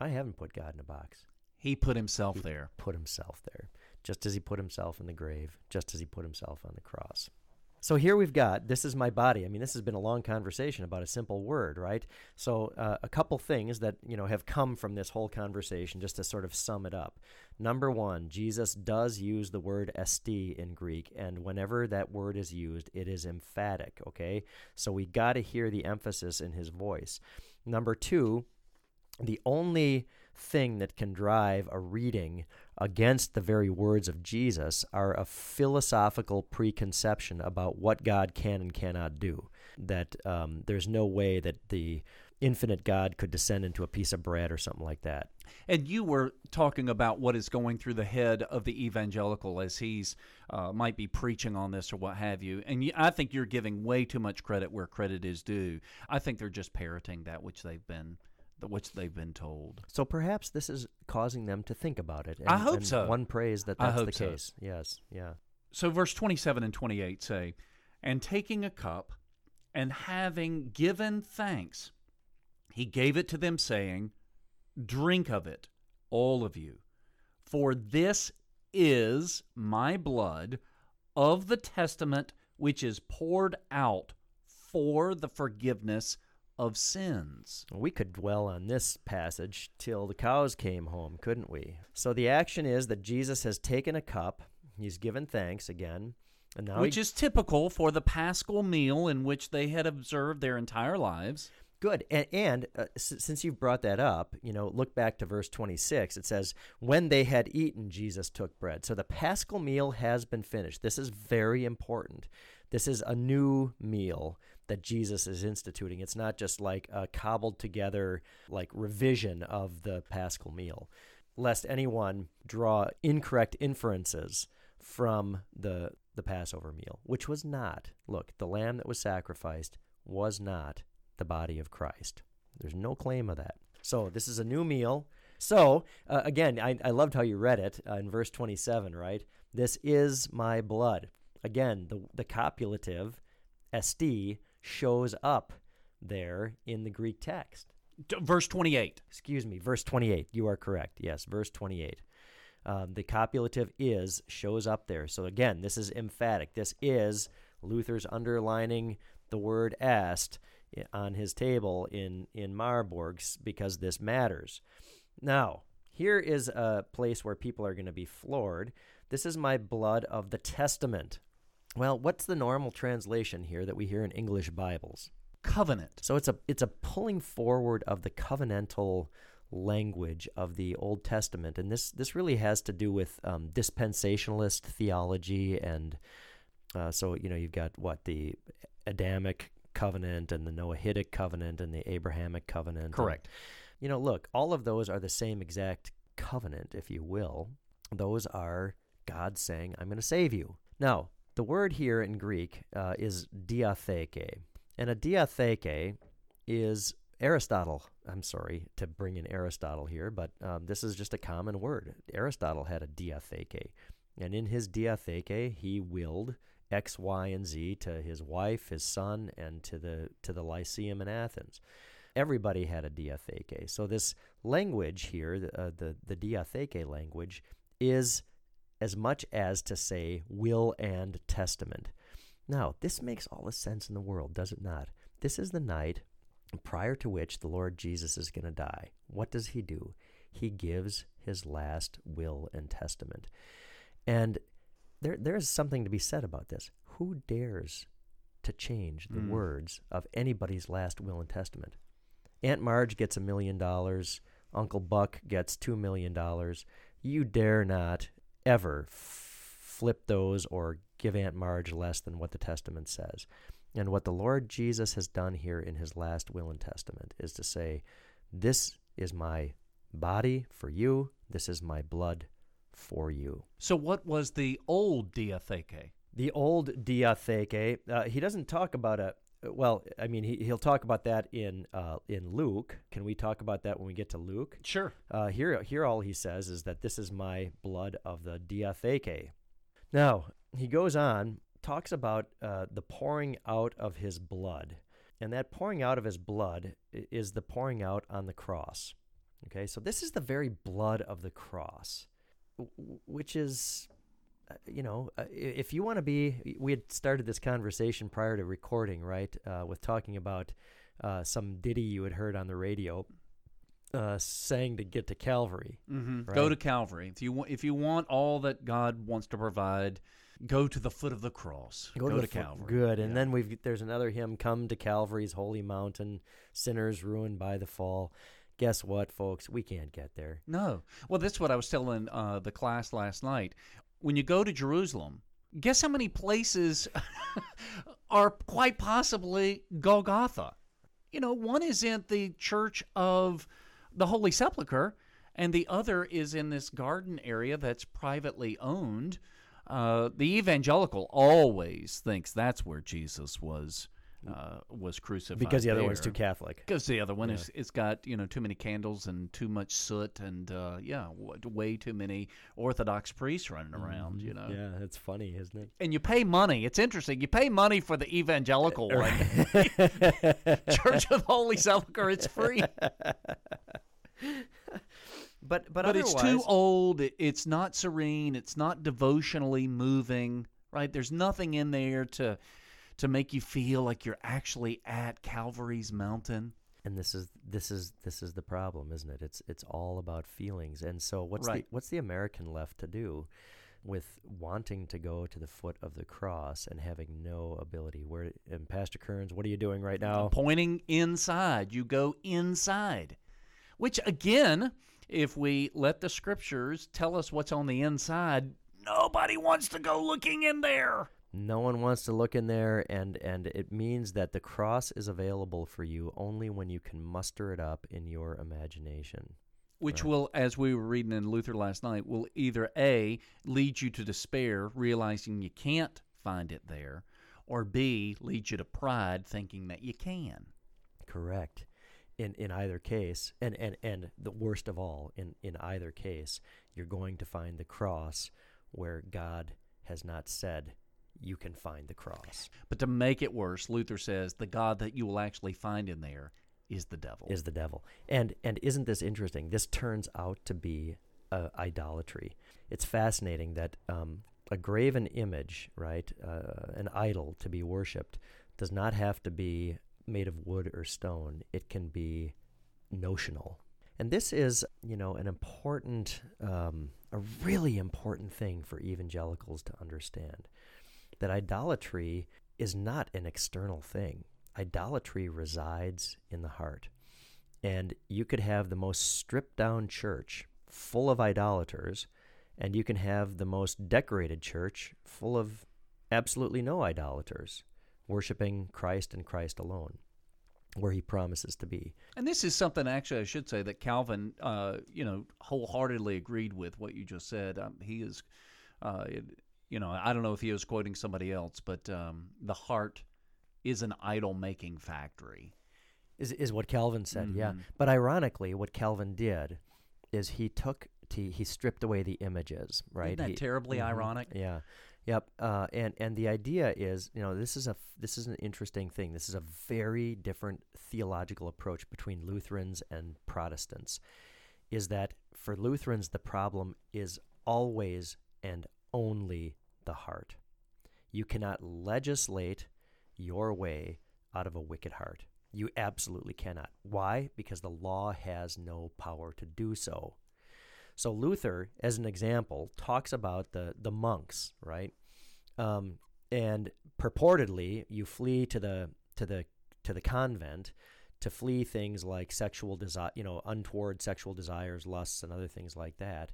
I haven't put God in a box. He put himself there. Put himself there, just as he put himself in the grave, just as he put himself on the cross. So here we've got this is my body. I mean, this has been a long conversation about a simple word, right? So uh, a couple things that you know have come from this whole conversation, just to sort of sum it up. Number one, Jesus does use the word esti in Greek, and whenever that word is used, it is emphatic. Okay, so we got to hear the emphasis in his voice. Number two, the only thing that can drive a reading against the very words of Jesus are a philosophical preconception about what God can and cannot do. That um, there's no way that the infinite God could descend into a piece of bread or something like that. And you were talking about what is going through the head of the evangelical as he's uh, might be preaching on this or what have you. And I think you're giving way too much credit where credit is due. I think they're just parroting that which they've been which they've been told. So perhaps this is causing them to think about it. And, I hope so. One prays that I that's hope the so. case. Yes, yeah. So verse 27 and 28 say, And taking a cup, and having given thanks, he gave it to them, saying, Drink of it, all of you, for this is my blood of the testament which is poured out for the forgiveness of sins. We could dwell on this passage till the cows came home, couldn't we? So the action is that Jesus has taken a cup, he's given thanks again, and now which he, is typical for the paschal meal in which they had observed their entire lives. good. And, and uh, s- since you've brought that up, you know, look back to verse 26. It says, "When they had eaten, Jesus took bread." So the paschal meal has been finished. This is very important. This is a new meal that Jesus is instituting. It's not just like a cobbled together like revision of the paschal meal. Lest anyone draw incorrect inferences from the the Passover meal, which was not. Look, the lamb that was sacrificed was not the body of Christ. There's no claim of that. So this is a new meal. So, uh, again, I, I loved how you read it uh, in verse 27, right? This is my blood. Again, the, the copulative, esti, shows up there in the Greek text. Verse 28. Excuse me, verse 28. You are correct. Yes, verse 28. Um, the copulative is shows up there. So again, this is emphatic. This is Luther's underlining the word est on his table in in Marburg's because this matters. Now, here is a place where people are going to be floored. This is my blood of the testament. Well, what's the normal translation here that we hear in English Bibles? Covenant. So it's a it's a pulling forward of the covenantal language of the Old Testament, and this this really has to do with um, dispensationalist theology, and uh, so you know you've got what the Adamic covenant and the Noahidic covenant and the Abrahamic covenant. and- Correct. you know, look, all of those are the same exact covenant, if you will. Those are God saying, I'm going to save you. Now, the word here in Greek uh, is diatheke. And a diatheke is Aristotle. I'm sorry to bring in Aristotle here, but um, this is just a common word. Aristotle had a diatheke. And in his diatheke, he willed X, Y, and Z to his wife, his son, and to the to the Lyceum in Athens. Everybody had a diatheke. So this language here, the uh, the, the diatheke language, is as much as to say will and testament. Now, this makes all the sense in the world, does it not? This is the night prior to which the Lord Jesus is going to die. What does he do? He gives his last will and testament. And there, there's something to be said about this. Who dares to change the Mm. words of anybody's last will and testament? Aunt Marge gets a million dollars. Uncle Buck gets two million dollars. You dare not ever f- flip those or give Aunt Marge less than what the Testament says. And what the Lord Jesus has done here in his last will and testament is to say, This is my body for you, this is my blood for you. So, what was the old diatheke? The old diatheke, uh, he doesn't talk about a. Well, I mean, he, he'll talk about that in uh, in Luke. Can we talk about that when we get to Luke? Sure. Uh, here, here, all he says is that this is my blood of the diatheke. Now he goes on, talks about uh, the pouring out of his blood, and that pouring out of his blood is the pouring out on the cross. Okay, so this is the very blood of the cross, which is, you know, uh, if you want to be, we had started this conversation prior to recording, right, uh, with talking about uh, some ditty you had heard on the radio. Uh, saying to get to Calvary, Mm-hmm. Right. Go to Calvary. If you want, if you want all that God wants to provide, go to the foot of the cross. Go, to, the fo- Calvary. Good. And Yeah. then we've there's another hymn, "Come to Calvary's holy mountain, sinners ruined by the fall." Guess what, folks? We can't get there. No. Well, that's what I was telling uh, the class last night. When you go to Jerusalem, guess how many places are quite possibly Golgotha? You know, one is in the Church of the Holy Sepulchre, and the other is in this garden area that's privately owned. Uh, the evangelical always thinks that's where Jesus was uh, was crucified Because the other one's there. too Catholic. Because the other one is it's got you know too many candles and too much soot and uh, yeah w- way too many Orthodox priests running around you know? Yeah, that's funny, isn't it? and you pay money it's interesting you pay money for the evangelical one. Church of the Holy Sepulchre it's free. But but, but it's too old it, it's not serene it's not devotionally moving right? There's nothing in there to to make you feel like you're actually at Calvary's mountain and this is this is this is the problem, isn't it? It's it's all about feelings. And so what's Right. the what's the American left to do with wanting to go to the foot of the cross and having no ability? Where and Pastor Kerns, what are you doing right now? pointing inside. You go inside. Which, again, if we let the scriptures tell us what's on the inside, nobody wants to go looking in there. No one wants to look in there, and, and it means that the cross is available for you only when you can muster it up in your imagination. Which will, as we were reading in Luther last night, will either A, lead you to despair, realizing you can't find it there, or B, lead you to pride, thinking that you can. Correct. in, in either case, and, and, and the worst of all, in, in either case, you're going to find the cross where God has not said you can find the cross. But to make it worse, Luther says the God that you will actually find in there is the devil. Is the devil. And and isn't this interesting? This turns out to be uh, idolatry. It's fascinating that um, a graven image, right, uh, an idol to be worshipped, does not have to be made of wood or stone. It can be notional. And this is, you know, an important, um, a really important thing for evangelicals to understand that idolatry is not an external thing. Idolatry resides in the heart. And you could have the most stripped down church full of idolaters, and you can have the most decorated church full of absolutely no idolaters, worshiping Christ and Christ alone where he promises to be. And this is something, actually, I should say that Calvin, uh, you know, wholeheartedly agreed with what you just said. Um, he is, uh, you know, I don't know if he was quoting somebody else, but um, the heart is an idol making factory. Is is what Calvin said, Mm-hmm. yeah. But ironically, what Calvin did is he took he, he stripped away the images, right? Isn't that He- terribly Mhm. ironic? Yeah. Yep. Uh, and and the idea is, you know, this is a f- this is an interesting thing. This is a very different theological approach between Lutherans and Protestants. Is that for Lutherans the problem is always and only the heart. You cannot legislate your way out of a wicked heart. You absolutely cannot. Why? Because the law has no power to do so. So Luther, as an example, talks about the the monks, right? Um, and purportedly, you flee to the to the to the convent to flee things like sexual desire, you know, untoward sexual desires, lusts, and other things like that.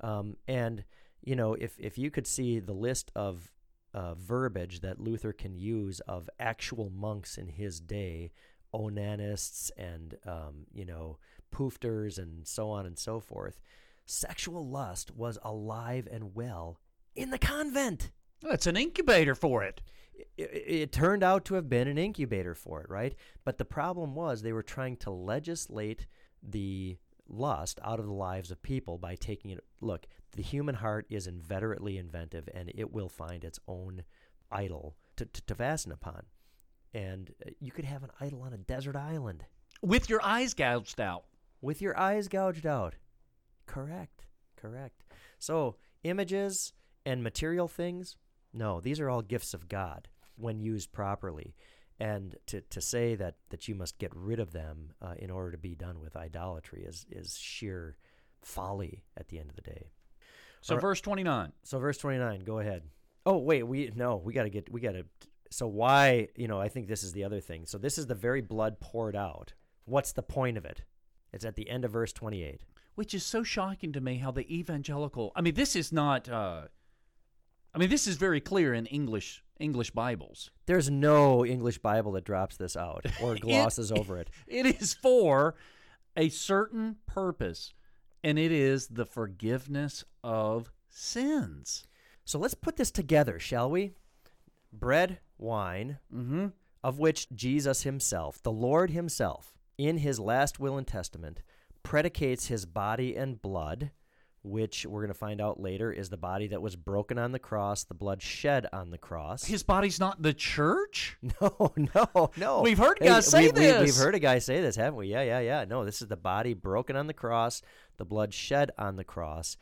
Um, and you know, if if you could see the list of uh, verbiage that Luther can use of actual monks in his day, onanists and um, you know poofters and so on and so forth, sexual lust was alive and well in the convent. That's an incubator for it. It, it, it turned out to have been an incubator for it, right? But the problem was they were trying to legislate the lust out of the lives of people by taking it. Look, the human heart is inveterately inventive, and it will find its own idol to, to, to fasten upon. And uh, you could have an idol on a desert island With your eyes gouged out. with your eyes gouged out. Correct. Correct. So, images and material things, no, these are all gifts of God when used properly. And to, to say that, that you must get rid of them uh, in order to be done with idolatry is, is sheer folly at the end of the day. So, verse 29. So verse 29, go ahead. Oh, wait, we no, we got to get we got to So why, you know, I think this is the other thing. So this is the very blood poured out. What's the point of it? It's at the end of verse 28. which is so shocking to me how the evangelical i mean this is not uh i mean this is very clear in english english bibles There's no English Bible that drops this out or glosses over it. it is for a certain purpose and it is the forgiveness of sins So let's put this together, shall we? Bread, wine, mm-hmm. of which Jesus himself, the Lord himself, in his last will and testament, predicates his body and blood, which we're going to find out later is the body that was broken on the cross, the blood shed on the cross. his body's not the church No, no, no. We've heard Hey, guys say we- we- this. We've heard a guy say this, haven't we? Yeah, yeah, yeah. No, this is the body broken on the cross, the blood shed on the cross,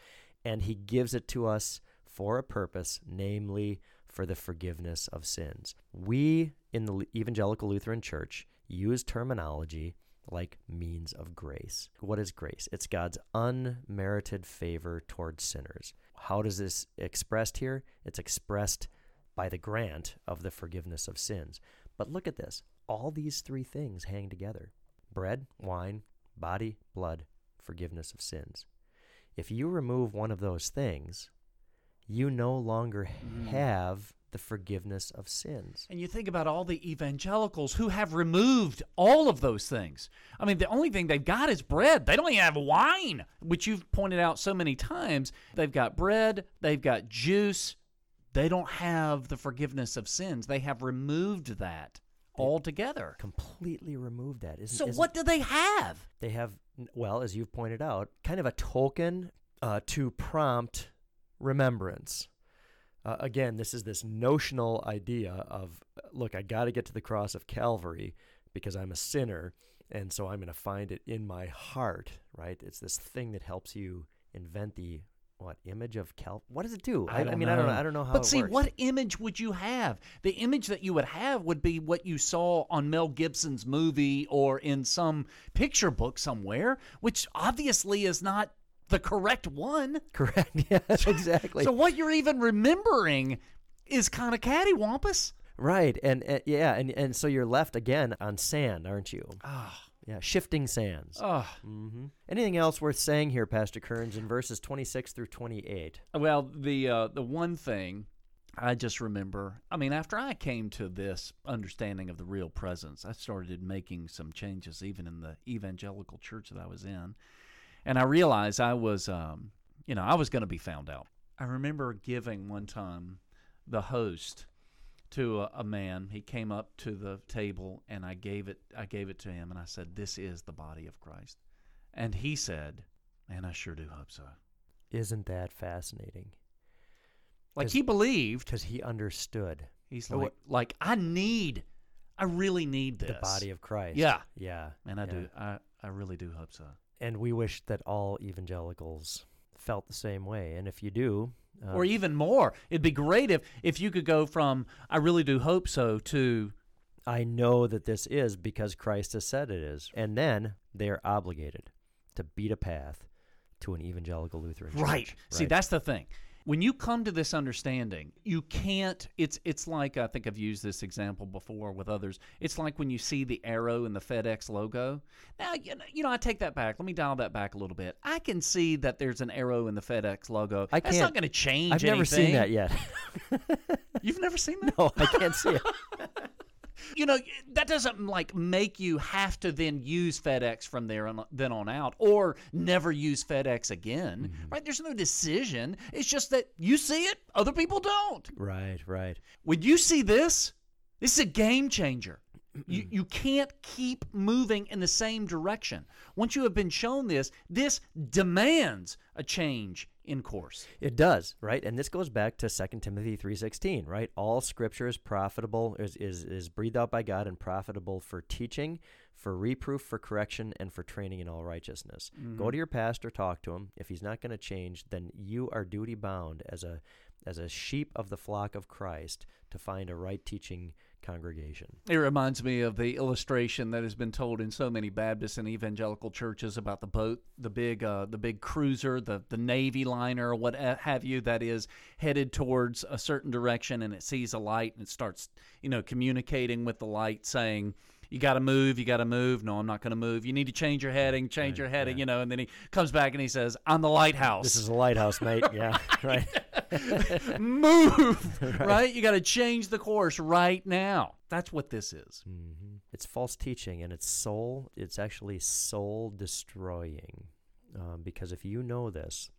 and he gives it to us for a purpose, namely for the forgiveness of sins. We in the Evangelical Lutheran Church use terminology like means of grace. What is grace? It's God's unmerited favor towards sinners. How does this expressed here? It's expressed by the grant of the forgiveness of sins. But look at this. All these three things hang together. Bread, wine, body, blood, forgiveness of sins. If you remove one of those things, you no longer mm. have the forgiveness of sins. And you think about all the evangelicals who have removed all of those things. I mean, the only thing they've got is bread. They don't even have wine, which you've pointed out so many times. They've got bread, they've got juice. They don't have the forgiveness of sins. They have removed that altogether. Completely removed that. Isn't, So isn't- what do they have? they have? Well, as you've pointed out, kind of a token uh, to prompt remembrance. Uh, again, this is this notional idea of look, I got to get to the cross of Calvary because I'm a sinner, and so I'm going to find it in my heart. Right? It's this thing that helps you invent the what image of Cal? What does it do? I don't mean, I don't know. know. I don't know how. But see, works. what image would you have? The image that you would have would be what you saw on Mel Gibson's movie or in some picture book somewhere, which obviously is not the correct one. Correct. Yeah, exactly. So what you're even remembering is kind of cattywampus. Right, and, and yeah, and and so you're left again on sand, aren't you? Ah, Yeah, shifting sands. oh. hmm Anything else worth saying here, Pastor Kerns, in verses 26 through 28? Well, the uh, the one thing I just remember, I mean, after I came to this understanding of the real presence, I started making some changes, even in the evangelical church that I was in, and I realized I was, um, you know, I was going to be found out. I remember giving one time the host to a, a man. He came up to the table, and I gave it. I gave it to him, and I said, "This is the body of Christ," and he said, "Man, I sure do hope so." Isn't that fascinating? Like he believed. Because he understood He's like, like I need, I really need this. the body of Christ. Yeah. Yeah. and I yeah. do. I, I really do hope so. And we wish that all evangelicals felt the same way. And if you do, uh, or even more, it'd be great if if you could go from I really do hope so to I know that this is because Christ has said it is. And then they are obligated to beat a path to an evangelical Lutheran church. right. See, that's the thing. When you come to this understanding, you can't. It's it's like I think I've used this example before with others. It's like when you see the arrow in the FedEx logo. Now you know, you know I take that back. Let me dial that back a little bit. I can see that there's an arrow in the FedEx logo. I can't- That's not going to change. I've never seen that yet. You've never seen that? no, I can't see it. you know that doesn't like make you have to then use FedEx from there on then on out or never use FedEx again mm-hmm. right? There's no decision. It's just that you see it other people don't. Right, right. when you see this this is a game changer. You, you can't keep moving in the same direction. Once you have been shown this this demands a change in course It does, right? And this goes back to 2 Timothy 3:16, right? All scripture is profitable is, is is breathed out by God and profitable for teaching, for reproof, for correction and for training in all righteousness. Go mm-hmm. to your pastor, talk to him. If he's not going to change, then you are duty bound as a as a sheep of the flock of Christ to find a right teaching congregation. It reminds me of the illustration that has been told in so many Baptist and evangelical churches about the boat, the big, uh, the big cruiser, the the Navy liner, what have you, that is headed towards a certain direction, and it sees a light and it starts, you know, communicating with the light, saying. You got to move. You got to move. No, I'm not going to move. You need to change your heading. Change your heading. You know, and then he comes back and he says, "I'm the lighthouse." This is a lighthouse, mate. Yeah, right. move. right? You got to change the course right now. That's what this is. hmm It's false teaching, and it's soul. It's actually soul destroying, um, because if you know this,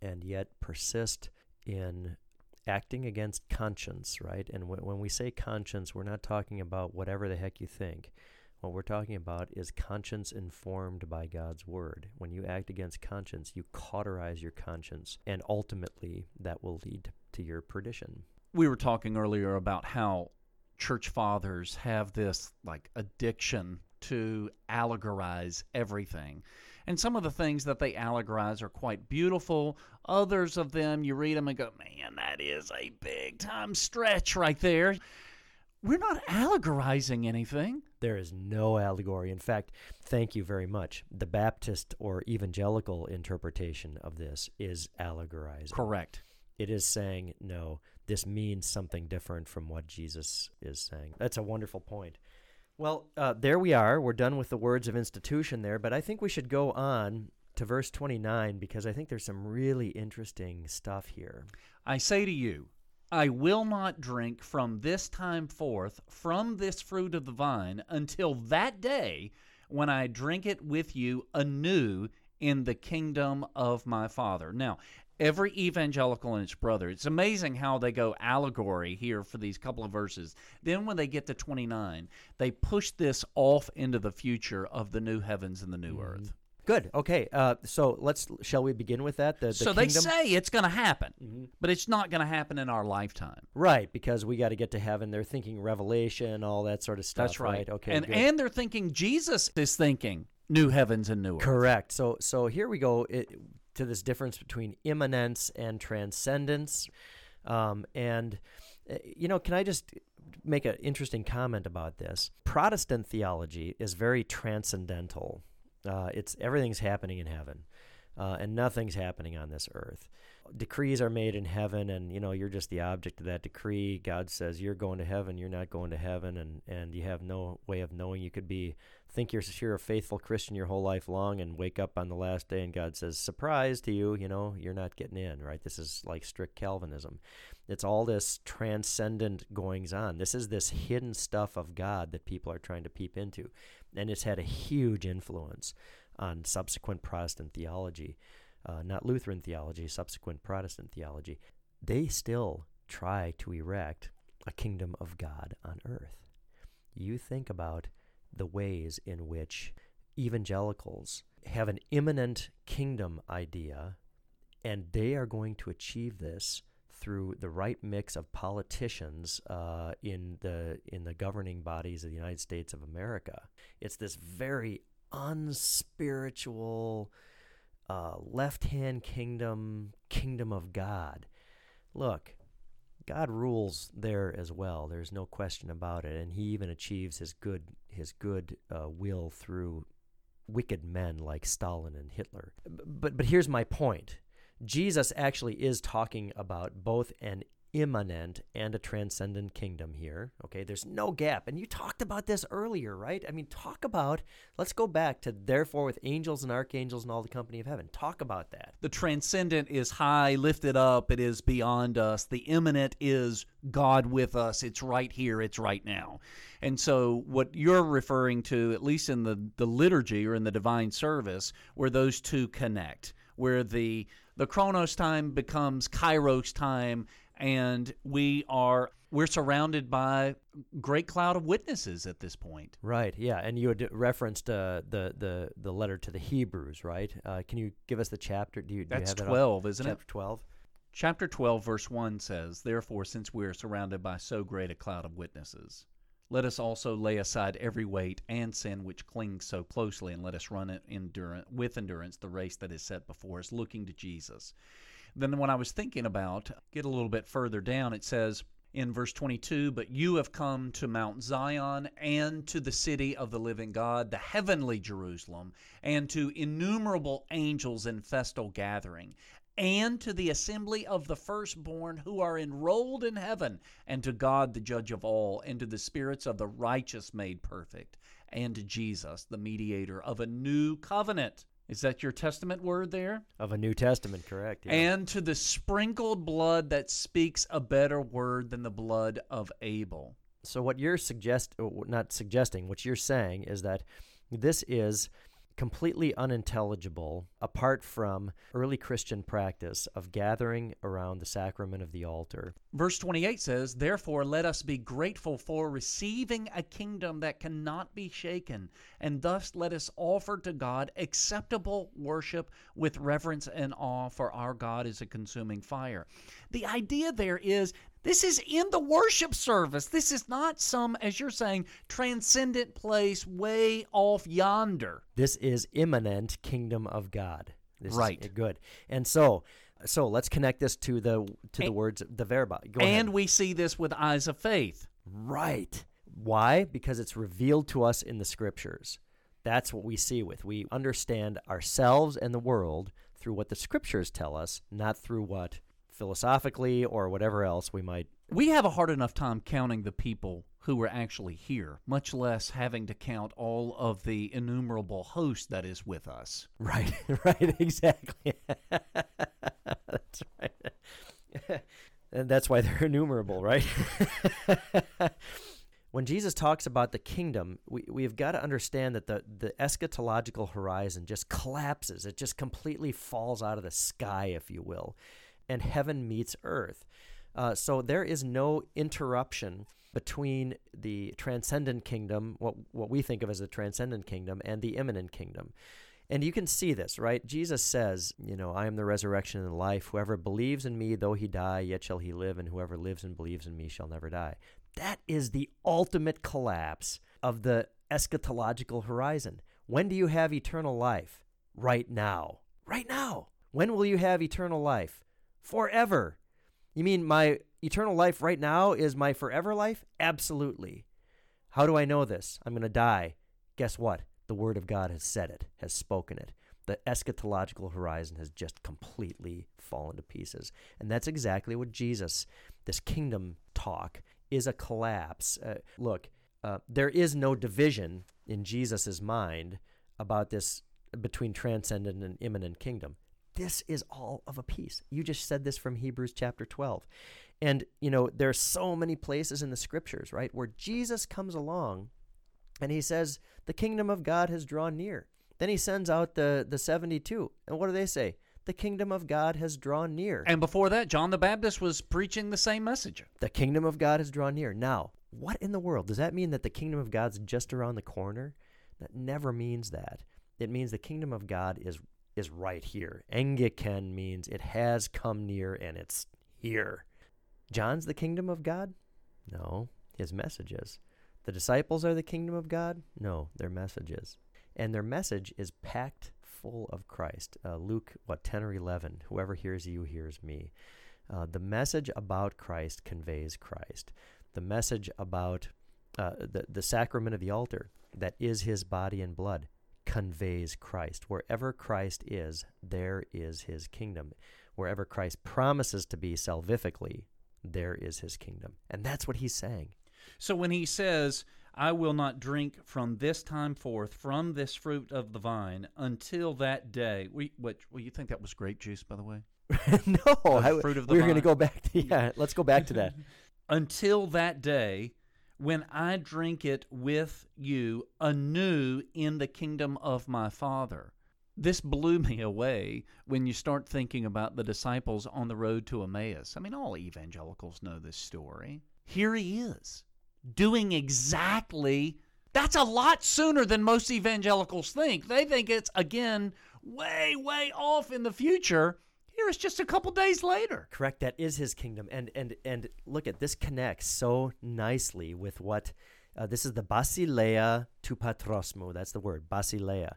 and yet persist in acting against conscience, right? And w- when we say conscience, we're not talking about whatever the heck you think. What we're talking about is conscience informed by God's word. When you act against conscience, you cauterize your conscience, and ultimately that will lead to your perdition. we were talking earlier about how church fathers have this like addiction to allegorize everything. And some of the things that they allegorize are quite beautiful. Others of them, you read them and go, man, that is a big time stretch right there. We're not allegorizing anything. There is no allegory. In fact, thank you very much. The Baptist or evangelical interpretation of this is allegorizing. Correct. It is saying, no, this means something different from what Jesus is saying. That's a wonderful point. Well, uh, there we are. We're done with the words of institution there, but I think we should go on to verse 29 because I think there's some really interesting stuff here. I say to you, I will not drink from this time forth from this fruit of the vine until that day when I drink it with you anew in the kingdom of my Father. Now, every evangelical and its brother. It's amazing how they go allegory here for these couple of verses. Then when they get to 29, they push this off into the future of the new heavens and the new Mm-hmm. earth. Good. Okay. Uh, so let's shall we begin with that? The, the so they kingdom? say it's going to happen, Mm-hmm. but it's not going to happen in our lifetime. right because we got to get to heaven. They're thinking revelation, all that sort of stuff. That's right. Okay. and good. and they're thinking Jesus is thinking new heavens and new earth. Correct. So so here we go it, to this difference between immanence and transcendence. Um, and uh, you know, can I just make an interesting comment about this? Protestant theology is very transcendental. Uh, it's everything's happening in heaven, uh, and nothing's happening on this earth. Decrees are made in heaven, and you know you're just the object of that decree. God says you're going to heaven, you're not going to heaven, and and you have no way of knowing. You could be think you're you're a faithful Christian your whole life long, and wake up on the last day, and God says, "Surprise to you, you know you're not getting in." Right? This is like strict Calvinism. It's all this transcendent goings on. This is this hidden stuff of God that people are trying to peep into, and it's had a huge influence on subsequent Protestant theology, uh, not Lutheran theology, subsequent Protestant theology. They still try to erect a kingdom of God on earth. You think about the ways in which evangelicals have an immanent kingdom idea, and they are going to achieve this through the right mix of politicians uh, in the in the governing bodies of the United States of America. It's this very unspiritual, uh, left-hand kingdom, kingdom of God. Look, God rules there as well. There's no question about it, and He even achieves His good His good uh, will through wicked men like Stalin and Hitler. But but here's my point. Jesus actually is talking about both an immanent and a transcendent kingdom here. Okay, there's no gap. And you talked about this earlier, right? I mean, talk about, let's go back to therefore with angels and archangels and all the company of heaven. Talk about that. The transcendent is high, lifted up, it is beyond us. The immanent is God with us. It's right here, it's right now. And so, what you're referring to, at least in the, the liturgy or in the divine service, where those two connect, where the the chronos time becomes kairos time and we are we're surrounded by great cloud of witnesses at this point Right. Yeah, and you had referenced uh, the the the letter to the Hebrews, right? Uh, can you give us the chapter? Do you, do you that's have 12 isn't it Chapter twelve. Chapter 12, verse 1 says, Therefore, since we are surrounded by so great a cloud of witnesses, let us also lay aside every weight and sin which clings so closely, and let us run it endurance, with endurance the race that is set before us, looking to Jesus. Then, when I was thinking about, get a little bit further down, it says in verse 22 But you have come to Mount Zion and to the city of the living God, the heavenly Jerusalem, and to innumerable angels in festal gathering and to the assembly of the firstborn who are enrolled in heaven, and to God the judge of all, and to the spirits of the righteous made perfect, and to Jesus, the mediator of a new covenant. Is that your testament word there? Of a New Testament, correct? yeah. And to the sprinkled blood that speaks a better word than the blood of Abel. So what you're suggest uh, not suggesting, what you're saying is that this is completely unintelligible apart from early Christian practice of gathering around the sacrament of the altar. Verse 28 says, Therefore, let us be grateful for receiving a kingdom that cannot be shaken, and thus let us offer to God acceptable worship with reverence and awe, for our God is a consuming fire. The idea there is this is in the worship service. This is not some, as you're saying, transcendent place way off yonder. This is immanent kingdom of God. This is- Right. good. And so so let's connect this to the to the words the verba. Go and ahead. we see this with eyes of faith. Right. Why? Because it's revealed to us in the scriptures. That's what we see with. We understand ourselves and the world through what the scriptures tell us, not through what philosophically or whatever else we might. We have a hard enough time counting the people who were actually here, much less having to count all of the innumerable host that is with us. Right, right, exactly. that's right. and that's why they're innumerable, right? when Jesus talks about the kingdom, we, we've got to understand that the, the eschatological horizon just collapses. It just completely falls out of the sky, if you will, and heaven meets earth. Uh, so there is no interruption between the transcendent kingdom, what, what we think of as the transcendent kingdom, and the immanent kingdom. And you can see this, right? Jesus says, you know, I am the resurrection and the life. Whoever believes in me, though he die, yet shall he live, and whoever lives and believes in me shall never die. That is the ultimate collapse of the eschatological horizon. When do you have eternal life? Right now. Right now. When will you have eternal life? Forever. You mean my eternal life right now is my forever life? Absolutely. How do I know this? I'm going to die. Guess what? The Word of God has said it, has spoken it. The eschatological horizon has just completely fallen to pieces. And that's exactly what Jesus, this kingdom talk, is a collapse. Uh, look, uh, there is no division in Jesus' mind about this between transcendent and immanent kingdom. This is all of a piece. You just said this from Hebrews chapter 12. And, you know, there are so many places in the scriptures, right, where Jesus comes along and he says, The kingdom of God has drawn near. Then he sends out the, the 72. And what do they say? The kingdom of God has drawn near. And before that, John the Baptist was preaching the same message. The kingdom of God has drawn near. Now, what in the world? Does that mean that the kingdom of God's just around the corner? That never means that. It means the kingdom of God is is right here. Engiken means it has come near and it's here. John's the kingdom of God? No, his messages. The disciples are the kingdom of God? No, their messages. And their message is packed full of Christ. Uh, Luke, what, 10 or 11? Whoever hears you hears me. Uh, the message about Christ conveys Christ. The message about uh, the, the sacrament of the altar, that is his body and blood, conveys Christ. Wherever Christ is, there is his kingdom. Wherever Christ promises to be salvifically, there is his kingdom. And that's what he's saying. So when he says, I will not drink from this time forth from this fruit of the vine until that day. We, what, well, you think that was grape juice, by the way? no, I, fruit of the we're going to go back. To, yeah, let's go back to that. until that day when I drink it with you anew in the kingdom of my Father. This blew me away when you start thinking about the disciples on the road to Emmaus. I mean, all evangelicals know this story. Here he is, doing exactly that's a lot sooner than most evangelicals think. They think it's, again, way, way off in the future. Here it's just a couple days later. Correct. That is his kingdom. And and and look at this connects so nicely with what uh, this is the basileia tu patrosmo. That's the word basileia.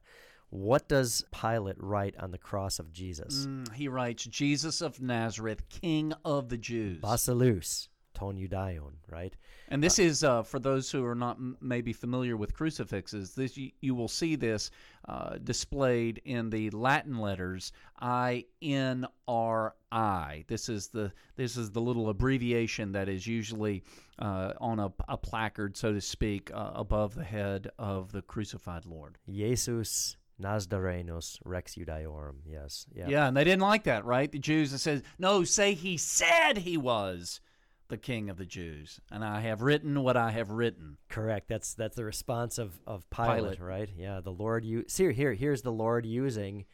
What does Pilate write on the cross of Jesus? Mm, he writes, Jesus of Nazareth, King of the Jews. Basileus ton judaion. Right. And this is uh, for those who are not m- maybe familiar with crucifixes. This you, you will see this uh, displayed in the Latin letters I N R I. This is the this is the little abbreviation that is usually uh, on a, a placard, so to speak, uh, above the head of the crucified Lord. Jesus Nazarenos Rex Judaeorum. Yes. Yeah. Yeah, and they didn't like that, right? The Jews that says, "No, say he said he was." The king of the Jews, and I have written what I have written. Correct. That's that's the response of of Pilate, Pilate. right? Yeah. The Lord you here here here's the Lord using,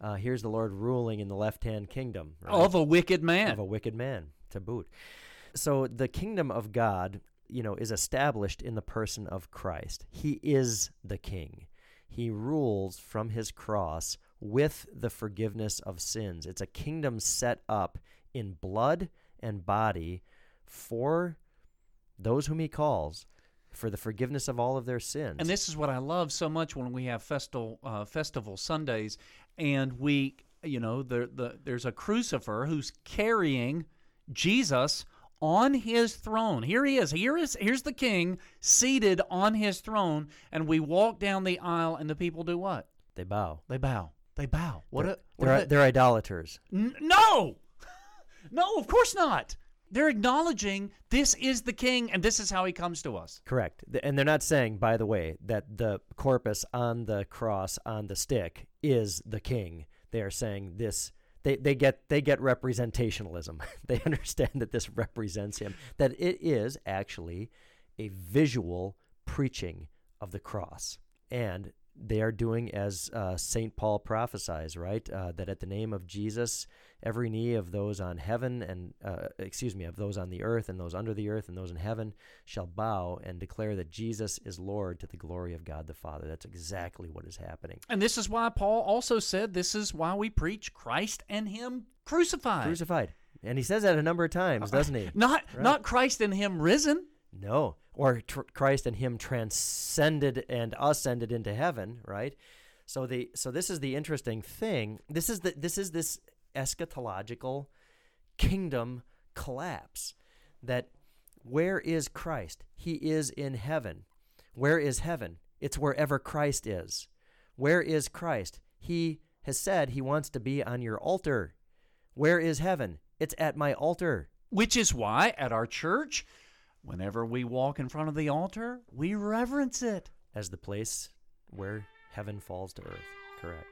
uh, here's the Lord ruling in the left hand kingdom right? Of a wicked man. of a wicked man to boot. So the kingdom of God, you know, is established in the person of Christ. He is the king. He rules from his cross with the forgiveness of sins. It's a kingdom set up in blood and body for those whom he calls for the forgiveness of all of their sins. And this is what I love so much when we have festival uh, festival Sundays, and we, you know, the, the there's a crucifer who's carrying Jesus on his throne. Here he is. Here is here's the king seated on his throne, and we walk down the aisle, and the people do what? they bow. They bow. They bow. What? they're, A, what they're, a- they're idolaters. N- no, no, of course not. They're acknowledging this is the king, and this is how he comes to us. Correct. And they're not saying, by the way, that the corpus on the cross on the stick is the king. They are saying this. They, they get they get representationalism. they understand that this represents him. That it is actually a visual preaching of the cross. And they are doing as uh, St. Paul prophesies, right? Uh, that at the name of Jesus, every knee of those on heaven and, uh, excuse me, of those on the earth and those under the earth and those in heaven shall bow and declare that Jesus is Lord to the glory of God the Father. That's exactly what is happening. And this is why Paul also said this is why we preach Christ and Him crucified. Crucified. And he says that a number of times, doesn't he? Not not Christ and Him risen. No, or tr- Christ and Him transcended and ascended into heaven, right? So the so this is the interesting thing. This is the this is this eschatological kingdom collapse. That where is Christ? He is in heaven. Where is heaven? It's wherever Christ is. Where is Christ? He has said he wants to be on your altar. Where is heaven? It's at my altar. Which is why at our church, whenever we walk in front of the altar, we reverence it. as the place where heaven falls to earth. Correct.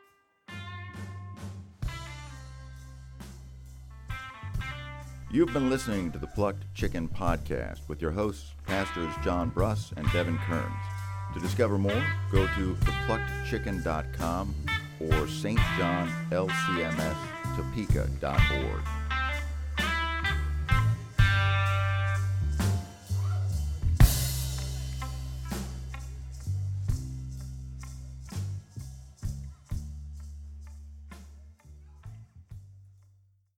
You've been listening to the Plucked Chicken Podcast with your hosts, Pastors John Bruss and Devin Kerns. To discover more, go to thepluckedchicken.com or stjohnlcmstopeka.org.